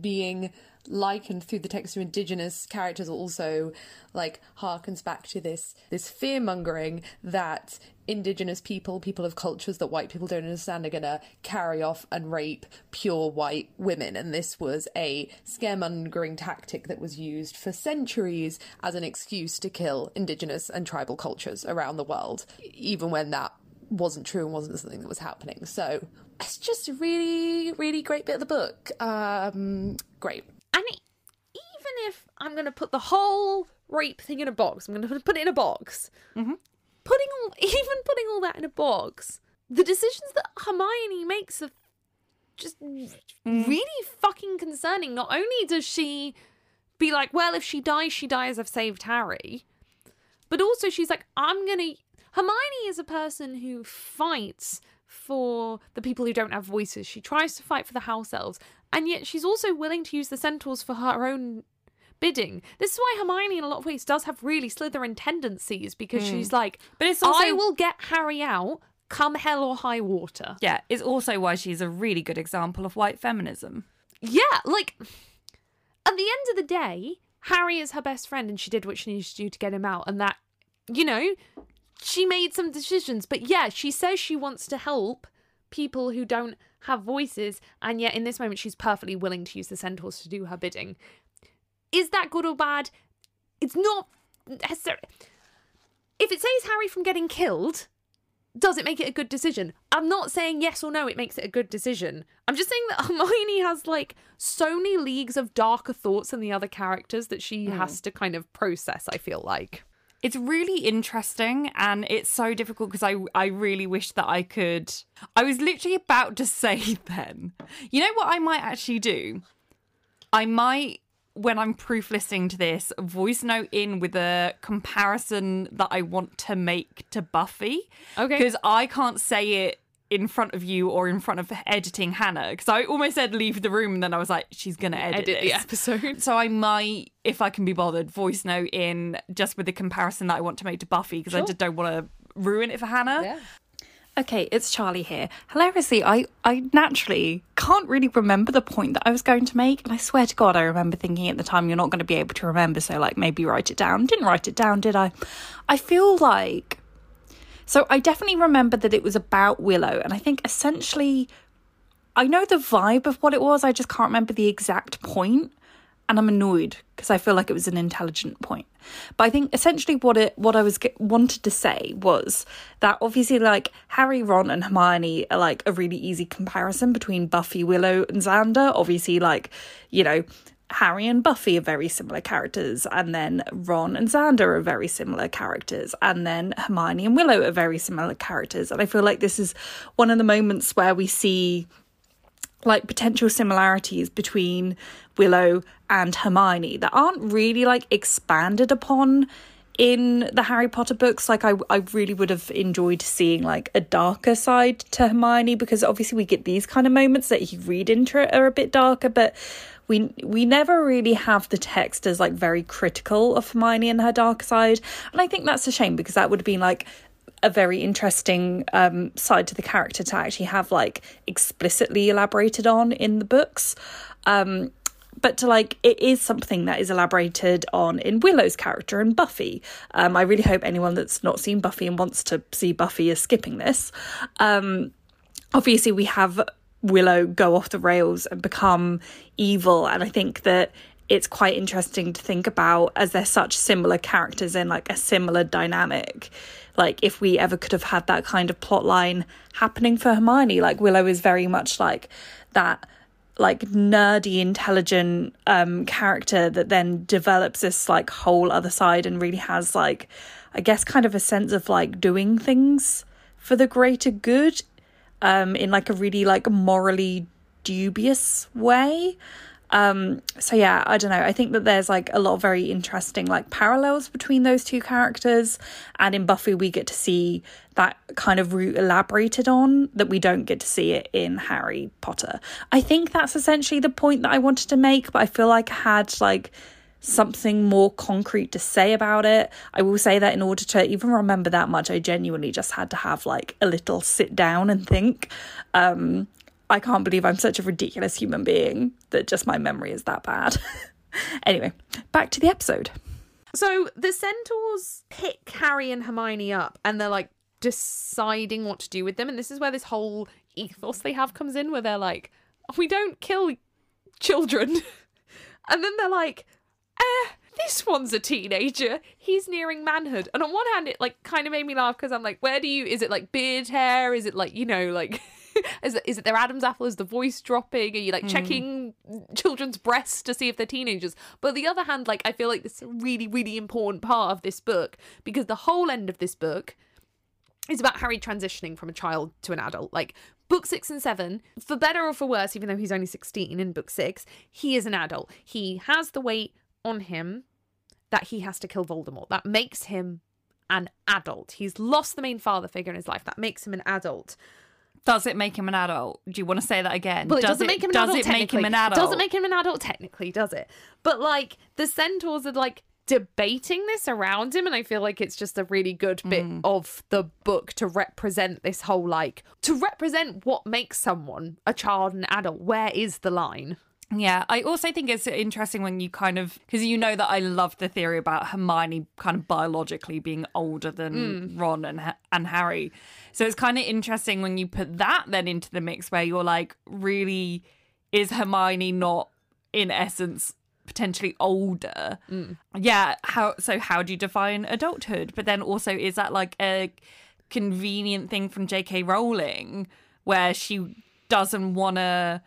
being likened through the text to indigenous characters also like harkens back to this this fear mongering that indigenous people people of cultures that white people don't understand are going to carry off and rape pure white women. And this was a scaremongering tactic that was used for centuries as an excuse to kill indigenous and tribal cultures around the world even when that wasn't true and wasn't something that was happening. So it's just a really really great bit of the book um great And it, even if I'm going to put the whole rape thing in a box, I'm going to put it in a box. Mm-hmm. Putting all, *laughs* even putting all that in a box, the decisions that Hermione makes are just really fucking concerning. Not only does she be like, well, if she dies, she dies. I've saved Harry, but also she's like, I'm gonna. Hermione is a person who fights for the people who don't have voices. She tries to fight for the house elves, and yet she's also willing to use the centaurs for her own bidding. This is why Hermione, in a lot of ways, does have really Slytherin tendencies because she's hmm. like, But it's also I will get Harry out, come hell or high water. yeah, it's also why she's a really good example of white feminism. Yeah, like at the end of the day, Harry is her best friend and she did what she needed to do to get him out. And that, you know, she made some decisions. But yeah, she says she wants to help people who don't have voices. And yet in this moment, she's perfectly willing to use the centaurs to do her bidding. Is that good or bad? It's not necessary. If it saves Harry from getting killed, does it make it a good decision? I'm not saying yes or no, it makes it a good decision. I'm just saying that *laughs* Hermione has like so many leagues of darker thoughts than the other characters that she hmm. has to kind of process, I feel like. It's really interesting and it's so difficult because I I really wish that I could I was literally about to *laughs* say then. You know what I might actually do? I might when I'm proof listening to this, voice note in with a comparison that I want to make to Buffy. Okay. Because I can't say it in front of you or in front of editing Hannah. Because I almost said leave the room and then I was like, she's gonna edit, Edit the episode. So I might, if I can be bothered, voice note in just with the comparison that I want to make to Buffy because I just don't want to ruin it for Hannah. Okay, it's Charlie here. Hilariously, I, I naturally can't really remember the point that I was going to make. And I swear to God, I remember thinking at the time, you're not going to be able to remember. So, like, maybe write it down. Didn't write it down, did I? I feel like. So, I definitely remember that it was about Willow. And I think essentially, I know the vibe of what it was. I just can't remember the exact point and I'm annoyed because I feel like it was an intelligent point. But I think essentially what it what I was get, wanted to say was that obviously like Harry, Ron, and Hermione are like a really easy comparison between Buffy, Willow, and Xander. Obviously, like you know. Harry and Buffy are very similar characters, and then Ron and Xander are very similar characters, and then Hermione and Willow are very similar characters. And I feel like this is one of the moments where we see like potential similarities between Willow and Hermione that aren't really like expanded upon in the Harry Potter books. Like I I really would have enjoyed seeing like a darker side to Hermione because obviously we get these kind of moments that you read into it are a bit darker, but we we never really have the text as like very critical of Hermione and her dark side. And I think that's a shame because that would have been like a very interesting um, side to the character to actually have like explicitly elaborated on in the books. Um, but to like it is something that is elaborated on in Willow's character and Buffy. Um, I really hope anyone that's not seen Buffy and wants to see Buffy is skipping this. Um, obviously, we have Willow go off the rails and become evil, and I think that it's quite interesting to think about as they're such similar characters in like a similar dynamic. Like if we ever could have had that kind of plot line happening for Hermione, like Willow is very much like that like nerdy intelligent um character that then develops this like whole other side and really has like I guess kind of a sense of like doing things for the greater good um in like a really like morally dubious way um, so yeah, I don't know. I think that there's like a lot of very interesting like parallels between those two characters. And in Buffy, we get to see that kind of route elaborated on that we don't get to see it in Harry Potter. I think that's essentially the point that I wanted to make, but I feel like I had like something more concrete to say about it. I will say that in order to even remember that much, I genuinely just had to have like a little sit down and think. Um, I can't believe I'm such a ridiculous human being that just my memory is that bad. *laughs* anyway, back to the episode. So the centaurs pick Harry and Hermione up and they're like deciding what to do with them. And this is where this whole ethos they have comes in, where they're like, we don't kill children. *laughs* and then they're like, eh, this one's a teenager. He's nearing manhood. And on one hand, it like kind of made me laugh because I'm like, where do you, is it like beard hair? Is it like, you know, like. *laughs* is, it, is it their Adam's apple? Is the voice dropping? Are you like checking children's breasts to see if they're teenagers? But on the other hand, like I feel like this is a really, really important part of this book because the whole end of this book is about Harry transitioning from a child to an adult. Like book six and seven, for better or for worse, even though he's only 16 in book six, he is an adult. He has the weight on him that he has to kill Voldemort. That makes him an adult. He's lost the main father figure in his life. That makes him an adult. Does it make him an adult? Do you want to say that again? Well, it does doesn't make him an does adult. it make him an adult? Doesn't make him an adult technically, does it? But like the centaurs are like debating this around him, and I feel like it's just a really good bit Mm. of the book to represent this whole like to represent what makes someone a child and an adult. Where is the line? Yeah, I also think it's interesting when you kind of because you know that I love the theory about Hermione kind of biologically being older than mm. Ron and and Harry. So it's kind of interesting when you put that then into the mix where you're like, really, is Hermione not in essence potentially older? Mm. Yeah. How so? How do you define adulthood? But then also, is that like a convenient thing from J.K. Rowling where she doesn't want to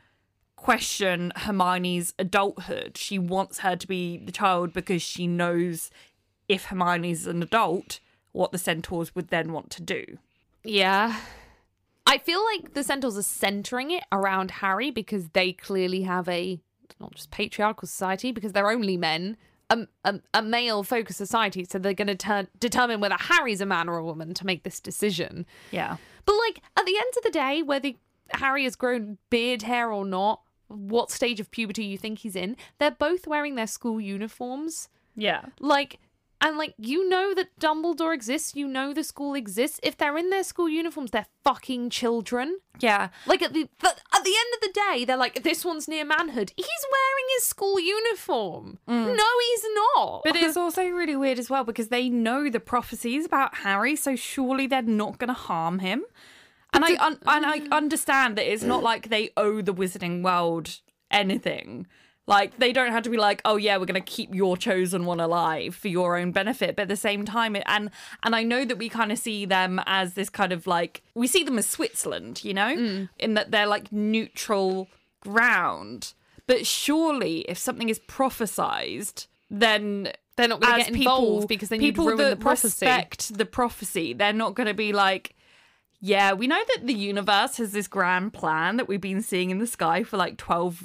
question Hermione's adulthood. She wants her to be the child because she knows if Hermione's an adult, what the centaurs would then want to do. Yeah. I feel like the centaurs are centering it around Harry because they clearly have a not just patriarchal society because they're only men, a, a, a male focused society. So they're going to turn determine whether Harry's a man or a woman to make this decision. Yeah. But like at the end of the day, whether Harry has grown beard hair or not, what stage of puberty you think he's in, they're both wearing their school uniforms. Yeah. Like, and like, you know that Dumbledore exists, you know the school exists. If they're in their school uniforms, they're fucking children. Yeah. Like, at the, but at the end of the day, they're like, this one's near manhood. He's wearing his school uniform. Mm. No, he's not. But it's *laughs* also really weird as well because they know the prophecies about Harry, so surely they're not going to harm him. And I un- and I understand that it's not like they owe the Wizarding World anything. Like they don't have to be like, oh yeah, we're going to keep your chosen one alive for your own benefit. But at the same time, it, and and I know that we kind of see them as this kind of like we see them as Switzerland, you know, mm. in that they're like neutral ground. But surely, if something is prophesized, then They're not gonna get involved because then you'd people ruin that the prophecy. respect the prophecy, they're not going to be like, yeah, we know that the universe has this grand plan that we've been seeing in the sky for like twelve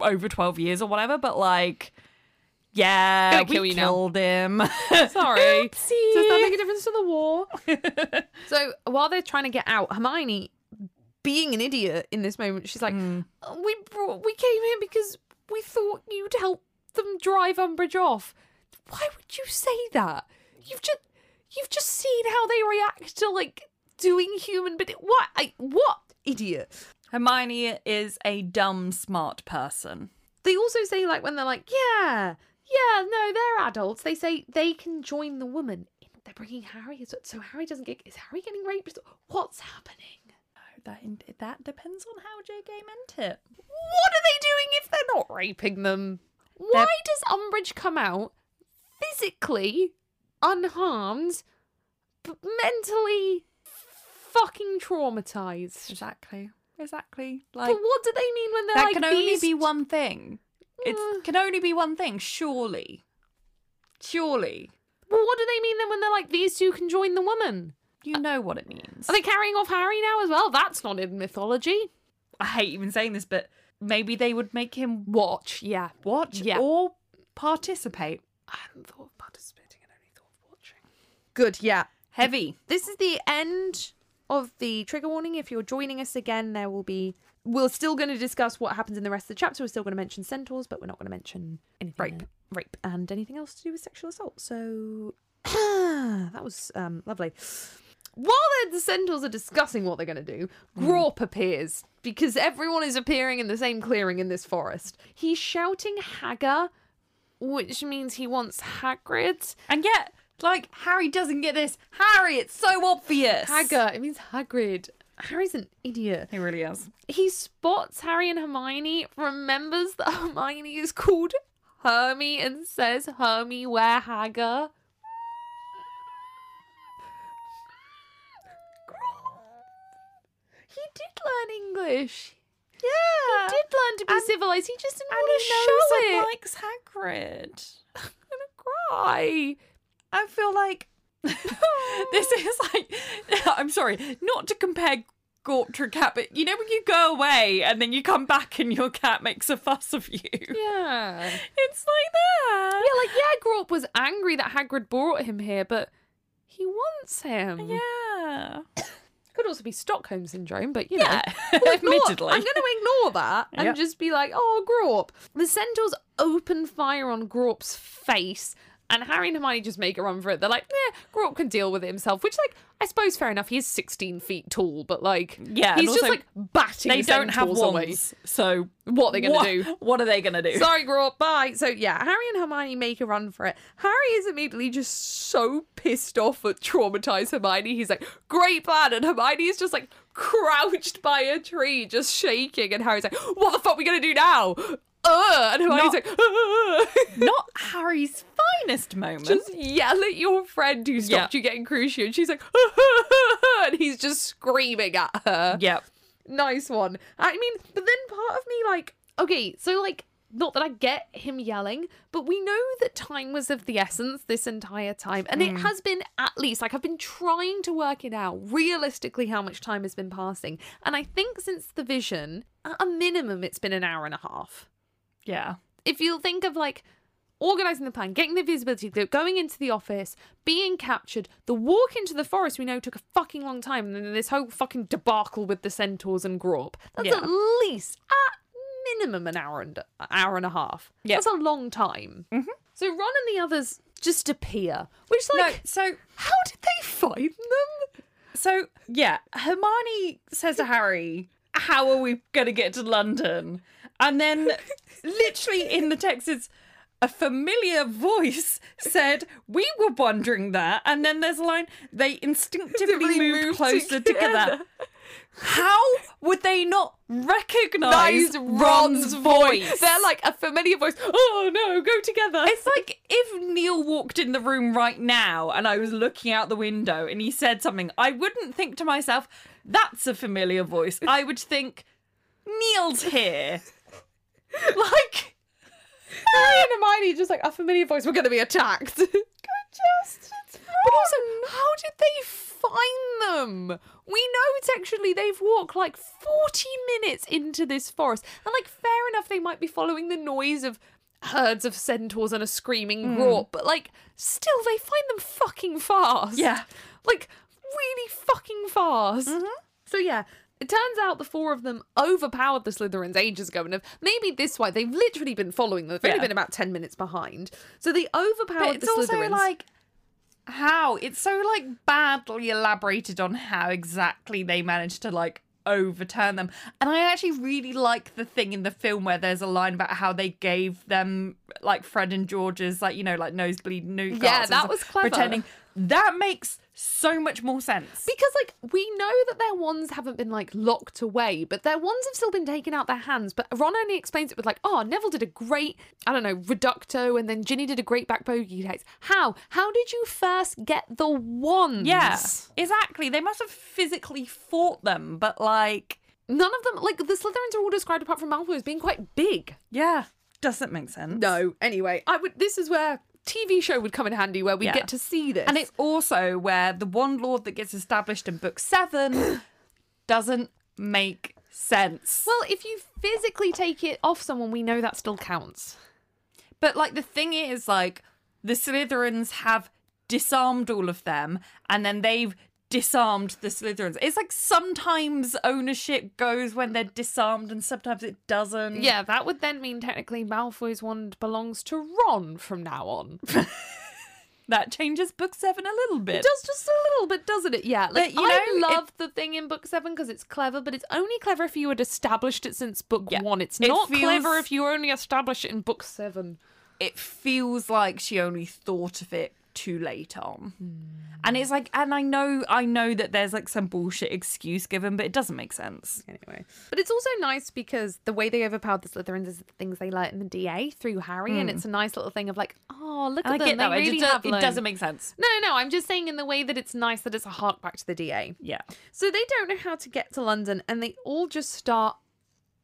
over twelve years or whatever, but like, yeah, we you now. killed him. *laughs* Sorry. Does that make a difference to the war? *laughs* so while they're trying to get out, Hermione, being an idiot in this moment, she's like, "Oh, "We brought, we came here because we thought you'd help them drive Umbridge off." Why would you say that? You've just You've just seen how they react to like doing human but what I what idiot. Hermione is a dumb, smart person. They also say like when they're like, yeah, yeah, no, they're adults. They say they can join the woman. They're bringing Harry, so- so Harry doesn't get. Is Harry getting raped? What's happening? That that depends on how JK meant it. What are they doing if they're not raping them? Why does Umbridge come out physically unharmed, but mentally fucking traumatized? Exactly. Exactly. Like, But what do they mean when they're that like can only these be one thing. It Uh. can only be one thing, surely. Surely. Well, what do they mean then when they're like these two can join the woman? You know what it means. Are they carrying off Harry now as well? That's not in mythology. I hate even saying this, but maybe they would make him Watch, yeah. watch Yeah. or participate. I hadn't thought of participating, I only thought of watching. Good, yeah. Heavy. This is the end of the trigger warning. If you're joining us again, there will be. We're still going to discuss what happens in the rest of the chapter. We're still going to mention centaurs, but we're not going to mention anything Rape. rape, and anything else to do with sexual assault. So *clears throat* that was um, lovely. While the- centaurs are discussing what they're going to do, Grawp appears because everyone is appearing in the same clearing in this forest. He's shouting Hagger, which means he wants Hagrid. And yet, like, Harry doesn't get this. Harry, it's so obvious. Hagger, it means Hagrid. Harry's an idiot. He really is. He spots Harry and Hermione, remembers that Hermione is called Hermy, and says, Hermy, where Hagger? He did learn English. Yeah. He did learn to be And- civilized. He just didn't want he to show and it. likes Hagrid. *laughs* I'm gonna cry. I feel like *laughs* this is like *laughs* I'm sorry, not to compare Grawp to a cat, but you know when you go away and then you come back and your cat makes a fuss of you. Yeah. *laughs* It's like that. Yeah, like, yeah, Grawp was angry that Hagrid brought him here, but he wants him. Yeah. *coughs* Could also be Stockholm syndrome, but you know. Yeah. We'll Admittedly. I'm going to ignore that and Yep. just be like, oh, Grawp. The centaurs open fire on Grawp's face, and Harry and Hermione just make a run for it. They're like, yeah, Grawp can deal with it himself, which, like, I suppose fair enough. He's 16 feet tall, but, like, Yeah, he's just, like, batting They don't have centaurs away. so What are they going to do? What are they gonna do? Sorry, Grawp, bye. So, yeah, Harry and Hermione make a run for it. Harry is immediately just so pissed off at traumatized Hermione. He's like, great plan. And Hermione is just like crouched by a tree, just shaking. And Harry's like, what the fuck are we going to do now? Uh, and Hermione's Not- like, uh, Not Harry's finest moment. just yell at your friend who stopped Yeah. you getting Crucio. And she's like, and he's just screaming at her. yep. Nice one. I mean, but then part of me, like, okay, so, like, not that I get him yelling, but we know that time was of the essence this entire time. And it has been at least, like, I've been trying to work it out realistically how much time has been passing. And I think since the vision, at a minimum, it's been an hour and a half. Yeah. If you think of, like, organizing the plan, getting the visibility, go- going into the office, being captured, the walk into the forest we know took a fucking long time, and then this whole fucking debacle with the centaurs and Grawp. That's Yeah. at least, at minimum, an hour and hour and a half. Yeah. That's a long time. Mm-hmm. So Ron and the others just appear, which like, no, so how did they find them? So yeah, Hermione says to Harry, "How are we going to get to London?" And then, literally in the text, it's a familiar voice said, "We were wondering that." And then there's a line: "They instinctively moved moved closer together. together." How would they not recognize Nice Ron's voice? They're like a familiar voice. Oh no, go together. It's like if Neil walked in the room right now and I was looking out the window and he said something, I wouldn't think to myself, that's a familiar voice. I would think, Neil's here. *laughs* like, Harry and Hermione just like a familiar voice. We're going to be attacked. *laughs* just, but also, how did they find them? We know textually they've walked like forty minutes into this forest, and like fair enough, they might be following the noise of herds of centaurs and a screaming hmm. roar. but like still, they find them fucking fast. Yeah. like really fucking fast. Mm-hmm. So yeah. It turns out the four of them overpowered the Slytherins ages ago, and have maybe this way. they've literally been following them. They've only been about ten minutes behind, so they overpowered the Slytherins. but it's the also Slytherins. like, how it's so like badly elaborated on how exactly they managed to like overturn them. And I actually really like the thing in the film where there's a line about how they gave them like Fred and George's like you know like nosebleed new Yeah, that was clever. Pretending that makes so much more sense. Because like we know that their wands haven't been like locked away, but their wands have still been taken out their hands. But Ron only explains it with like, oh, Neville did a great, I don't know, reducto, and then Ginny did a great bat bogey hex. How? How did you first get the wands? Yeah, exactly. They must have physically fought them, but like, None of them, like the Slytherins are all described apart from Malfoy as being quite big. yeah, doesn't make sense. No. Anyway, I would. This is where TV show would come in handy, where we Yeah. get to see this. And it's also where the wand lore that gets established in book seven *gasps* doesn't make sense. well, if you physically take it off someone, we know that still counts. But like the thing is, like the Slytherins have disarmed all of them, and then they've disarmed the Slytherins. It's like sometimes ownership goes when they're disarmed, and sometimes it doesn't. Yeah, that would then mean technically Malfoy's wand belongs to Ron from now on. *laughs* that changes book seven a little bit. It does just a little bit, doesn't it? Yeah. Like, But, you I know, love the thing in book seven because it's clever, but it's only clever if you had established it since book Yeah. one. It's It not feels- clever if you only establish it in book seven. it feels like she only thought of it too late on. Hmm. And it's like and I know I know that there's like some bullshit excuse given, but it doesn't make sense. Anyway. But it's also nice because the way they overpowered the Slytherins is the things they learnt in the DA through Harry, and it's a nice little thing of like, oh, look And at I them. They it, really have it doesn't make sense. No, no, no. I'm just saying in the way that it's nice that it's a hark back to the DA. Yeah. So they don't know how to get to London and they all just start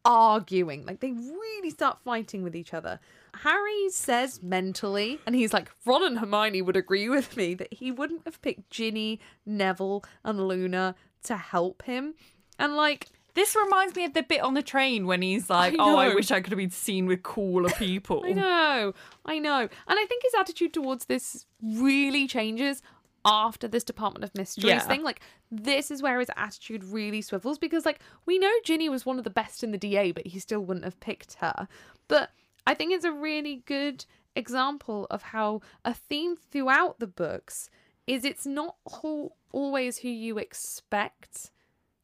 arguing. Like they really start fighting with each other. Harry says mentally, and he's like, Ron and Hermione would agree with me that he wouldn't have picked Ginny, Neville, and Luna to help him. And like, This reminds me of the bit on the train when he's like, I "Oh, I wish I could have been seen with cooler *laughs* people." I know, I know. And I think his attitude towards this really changes after this Department of Mysteries Yeah. thing. Like, this is where his attitude really swivels because, like, we know Ginny was one of the best in the DA, but he still wouldn't have picked her. But I think it's a really good example of how a theme throughout the books is it's not al- always who you expect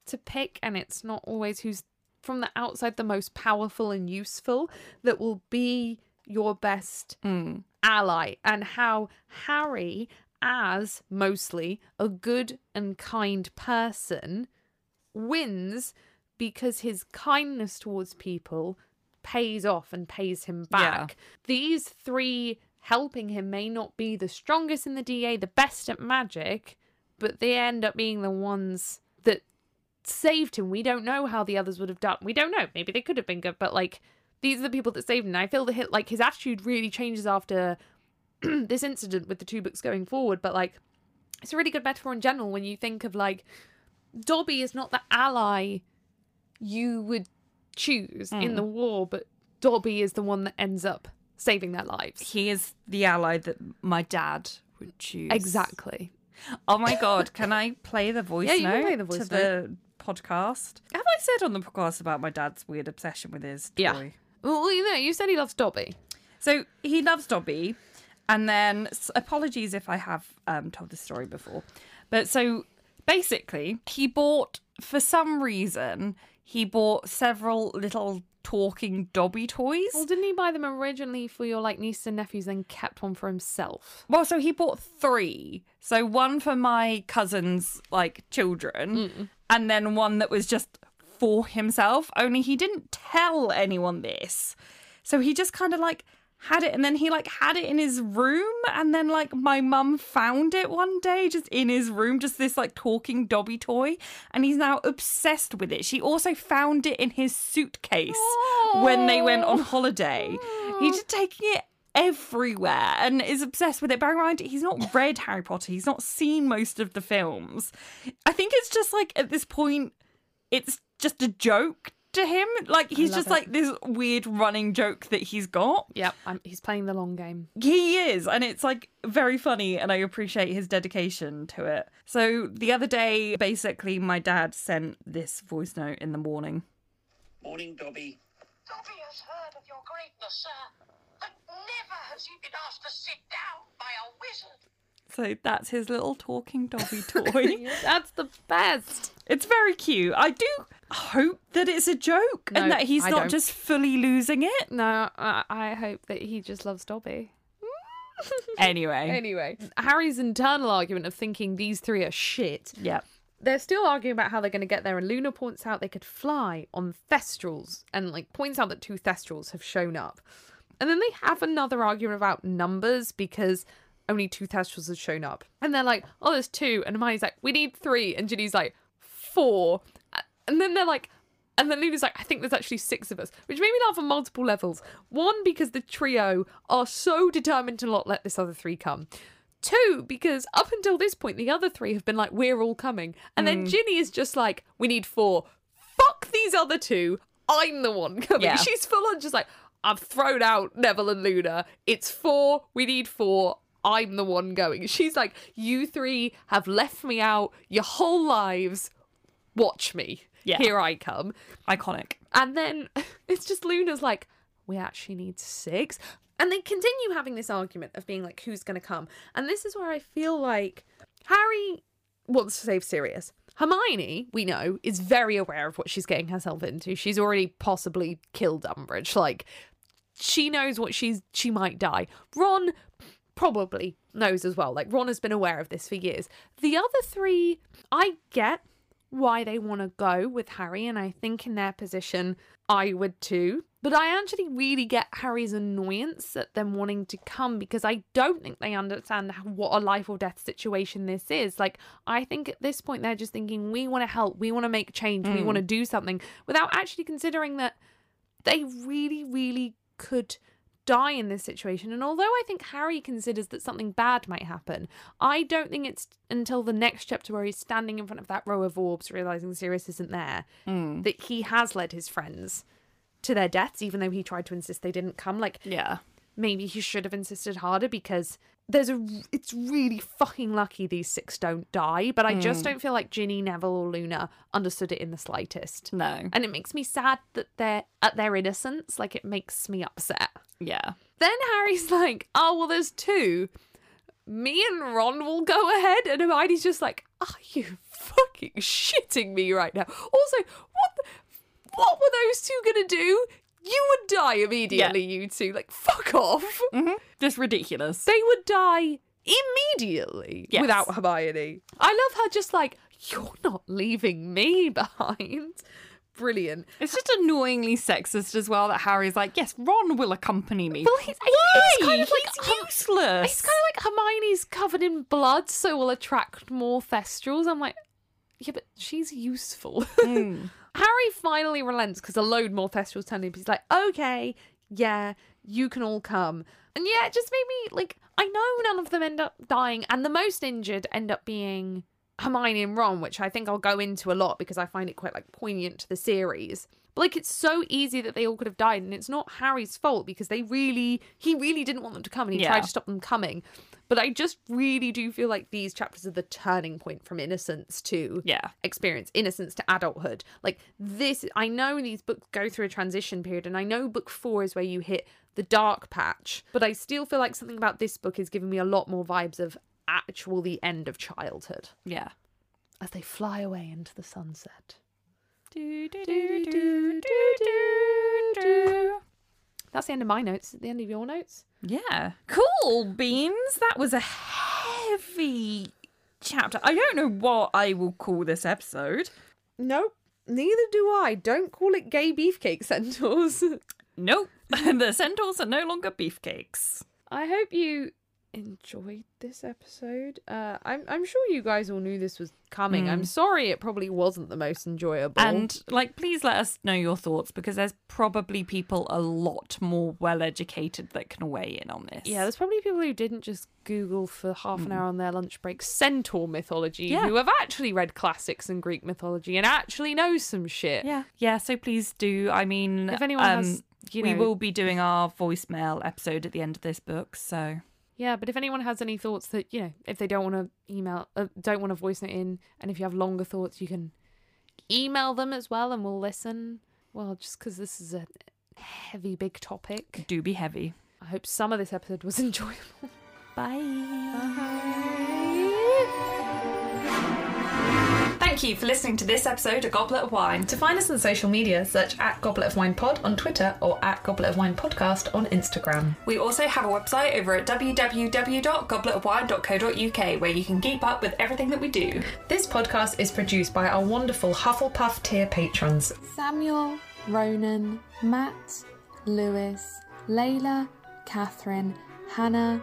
to pick, and it's not always who's from the outside the most powerful and useful that will be your best mm. ally, and how Harry, as mostly a good and kind person, wins because his kindness towards people pays off and pays him back. These three helping him may not be the strongest in the DA, the best at magic, but they end up being the ones that saved him. We don't know how the others would have done. We don't know. Maybe they could have been good, but like these are the people that saved him. And I feel that hit like his attitude really changes after *clears throat* this incident with the two books going forward. But like it's a really good metaphor in general when you think of like Dobby is not the ally you would choose in the war, but Dobby is the one that ends up saving their lives. He is the ally that my dad would choose. Exactly. Oh my god, can I play the voice Yeah, you can play the voice to the podcast? Have I said on the podcast about my dad's weird obsession with his toy? Yeah. Well, you know, you said he loves Dobby. So he loves Dobby, and then apologies if I have um, told this story before, but so basically he bought for some reason he bought several little talking Dobby toys. Well, didn't he buy them originally for your like nieces and nephews, then kept one for himself? Well, so he bought three. So one for my cousin's like children, mm. and then one that was just for himself. Only he didn't tell anyone this. So he just kind of like had it and then he like had it in his room and then like my mum found it one day just in his room just this like talking dobby toy and he's now obsessed with it she also found it in his suitcase when they went on holiday he's just taking it everywhere and is obsessed with it. Bear in mind, he's not read Harry Potter. He's not seen most of the films. I think it's just like at this point, it's just a joke to him. Like he's just it. like this weird running joke that he's got. Yep, I'm, he's playing the long game. He is, and it's like very funny, and I appreciate his dedication to it. So the other day, basically, my dad sent this voice note in the morning. Morning, Dobby. Dobby has heard of your greatness, sir, but never has he been asked to sit down by a wizard. So that's his little talking Dobby *laughs* toy. *laughs* That's the best. it's very cute. I do hope that it's a joke No, and that he's I not don't. just fully losing it. No, I, I hope that he just loves Dobby. *laughs* Anyway. Anyway, Harry's internal argument of thinking these three are shit. Yeah. They're still arguing about how they're going to get there, and Luna points out they could fly on Thestrals and like points out that two Thestrals have shown up. And then they have another argument about numbers because only two Thestrals have shown up. And they're like, oh, there's two. And Hermione's like, we need three. And Ginny's like, four. And then they're like, and then Luna's like, I think there's actually six of us, which made me laugh on multiple levels. One, because the trio are so determined to not let this other three come. Two, because up until this point, the other three have been like, we're all coming. And then hmm. Ginny is just like, we need four. Fuck these other two. I'm the one coming. Yeah. *laughs* She's full on just like, I've thrown out Neville and Luna. It's four. We need four. I'm the one going. She's like, you three have left me out your whole lives. Watch me. Yeah. Here I come. Iconic. And then *laughs* it's just Luna's like, we actually need six. And they continue having this argument of being like, who's going to come? And this is where I feel like Harry wants to save Sirius. Hermione, we know, is very aware of what she's getting herself into. She's already possibly killed Umbridge. Like, she knows what she's she might die. Ron probably knows as well. Like Ron has been aware of this for years. The other three, I get why they want to go with Harry, and I think in their position, I would too. But I actually really get Harry's annoyance at them wanting to come because I don't think they understand what a life or death situation this is. Like, I think at this point, they're just thinking, we want to help, we want to make change, we hmm. want to do something, without actually considering that they really, really could die in this situation. And although I think Harry considers that something bad might happen, I don't think it's until the next chapter where he's standing in front of that row of orbs, realizing Sirius isn't there, hmm. that he has led his friends to their deaths, even though he tried to insist they didn't come. Like, Yeah. maybe he should have insisted harder because there's a it's really fucking lucky these six don't die but i just hmm. don't feel like ginny neville or luna understood it in the slightest. No. and it makes me sad that they're at their innocence like it makes me upset. Yeah. then harry's *laughs* like oh well there's two. Me and ron will go ahead. And hermione's just like are you fucking shitting me right now? Also what the, what were those two gonna do you would die immediately you two like fuck off Just ridiculous. they would die immediately Yes. without Hermione. I love her just like, you're not leaving me behind. Brilliant. It's just annoyingly sexist as well that Harry's like, yes, Ron will accompany me. Well, he's, Why? kind of like He's useless. It's kind of like Hermione's covered in blood, so will attract more Thestrals. I'm like, yeah, but she's useful. *laughs* Hmm. Harry finally relents because a load more Thestrals turn up. He's like, okay, yeah, you can all come. And yeah, it just made me like, I know none of them end up dying, and the most injured end up being Hermione and Ron, which I think I'll go into a lot because I find it quite like poignant to the series. Like it's so easy that they all could have died, and it's not Harry's fault because they really he really didn't want them to come and he Yeah. tried to stop them coming. But I just really do feel like these chapters are the turning point from innocence to Yeah. experience, innocence to adulthood. Like this I know these books go through a transition period, and I know book four is where you hit the dark patch, but I still feel like something about this book is giving me a lot more vibes of actual the end of childhood Yeah. as they fly away into the sunset. Do, do, do, do, do, do. That's the end of my notes. The end of your notes? Yeah. Cool beans. That was a heavy chapter. I don't know what I will call this episode. Nope. Neither do I. Don't call it gay beefcake centaurs. *laughs* Nope. *laughs* the centaurs are no longer beefcakes. I hope you enjoyed this episode. Uh, I'm I'm sure you guys all knew this was coming. I'm sorry it probably wasn't the most enjoyable. And like, please let us know your thoughts because there's probably people a lot more well educated that can weigh in on this. yeah, there's probably people who didn't just Google for half an hour on their lunch break centaur mythology Yeah. who have actually read classics and Greek mythology and actually know some shit. Yeah. Yeah. So please do. I mean, If anyone um, has, you we will be doing our voicemail episode at the end of this book. So Yeah, but if anyone has any thoughts that you know, if they don't want to email, uh, don't want to voice note in, and if you have longer thoughts, you can email them as well, and we'll listen. Well, just because this is a heavy, big topic, do be heavy. I hope some of this episode was *laughs* enjoyable. Bye. Bye. Thank you for listening to this episode of Goblet of Wine. To find us on social media, search at Goblet of Wine Pod on Twitter or at Goblet of Wine Podcast on Instagram. We also have a website over at www.gobletofwine.co.uk where you can keep up with everything that we do. This podcast is produced by our wonderful Hufflepuff tier patrons. Samuel, Ronan, Matt, Lewis, Layla, Catherine, Hannah,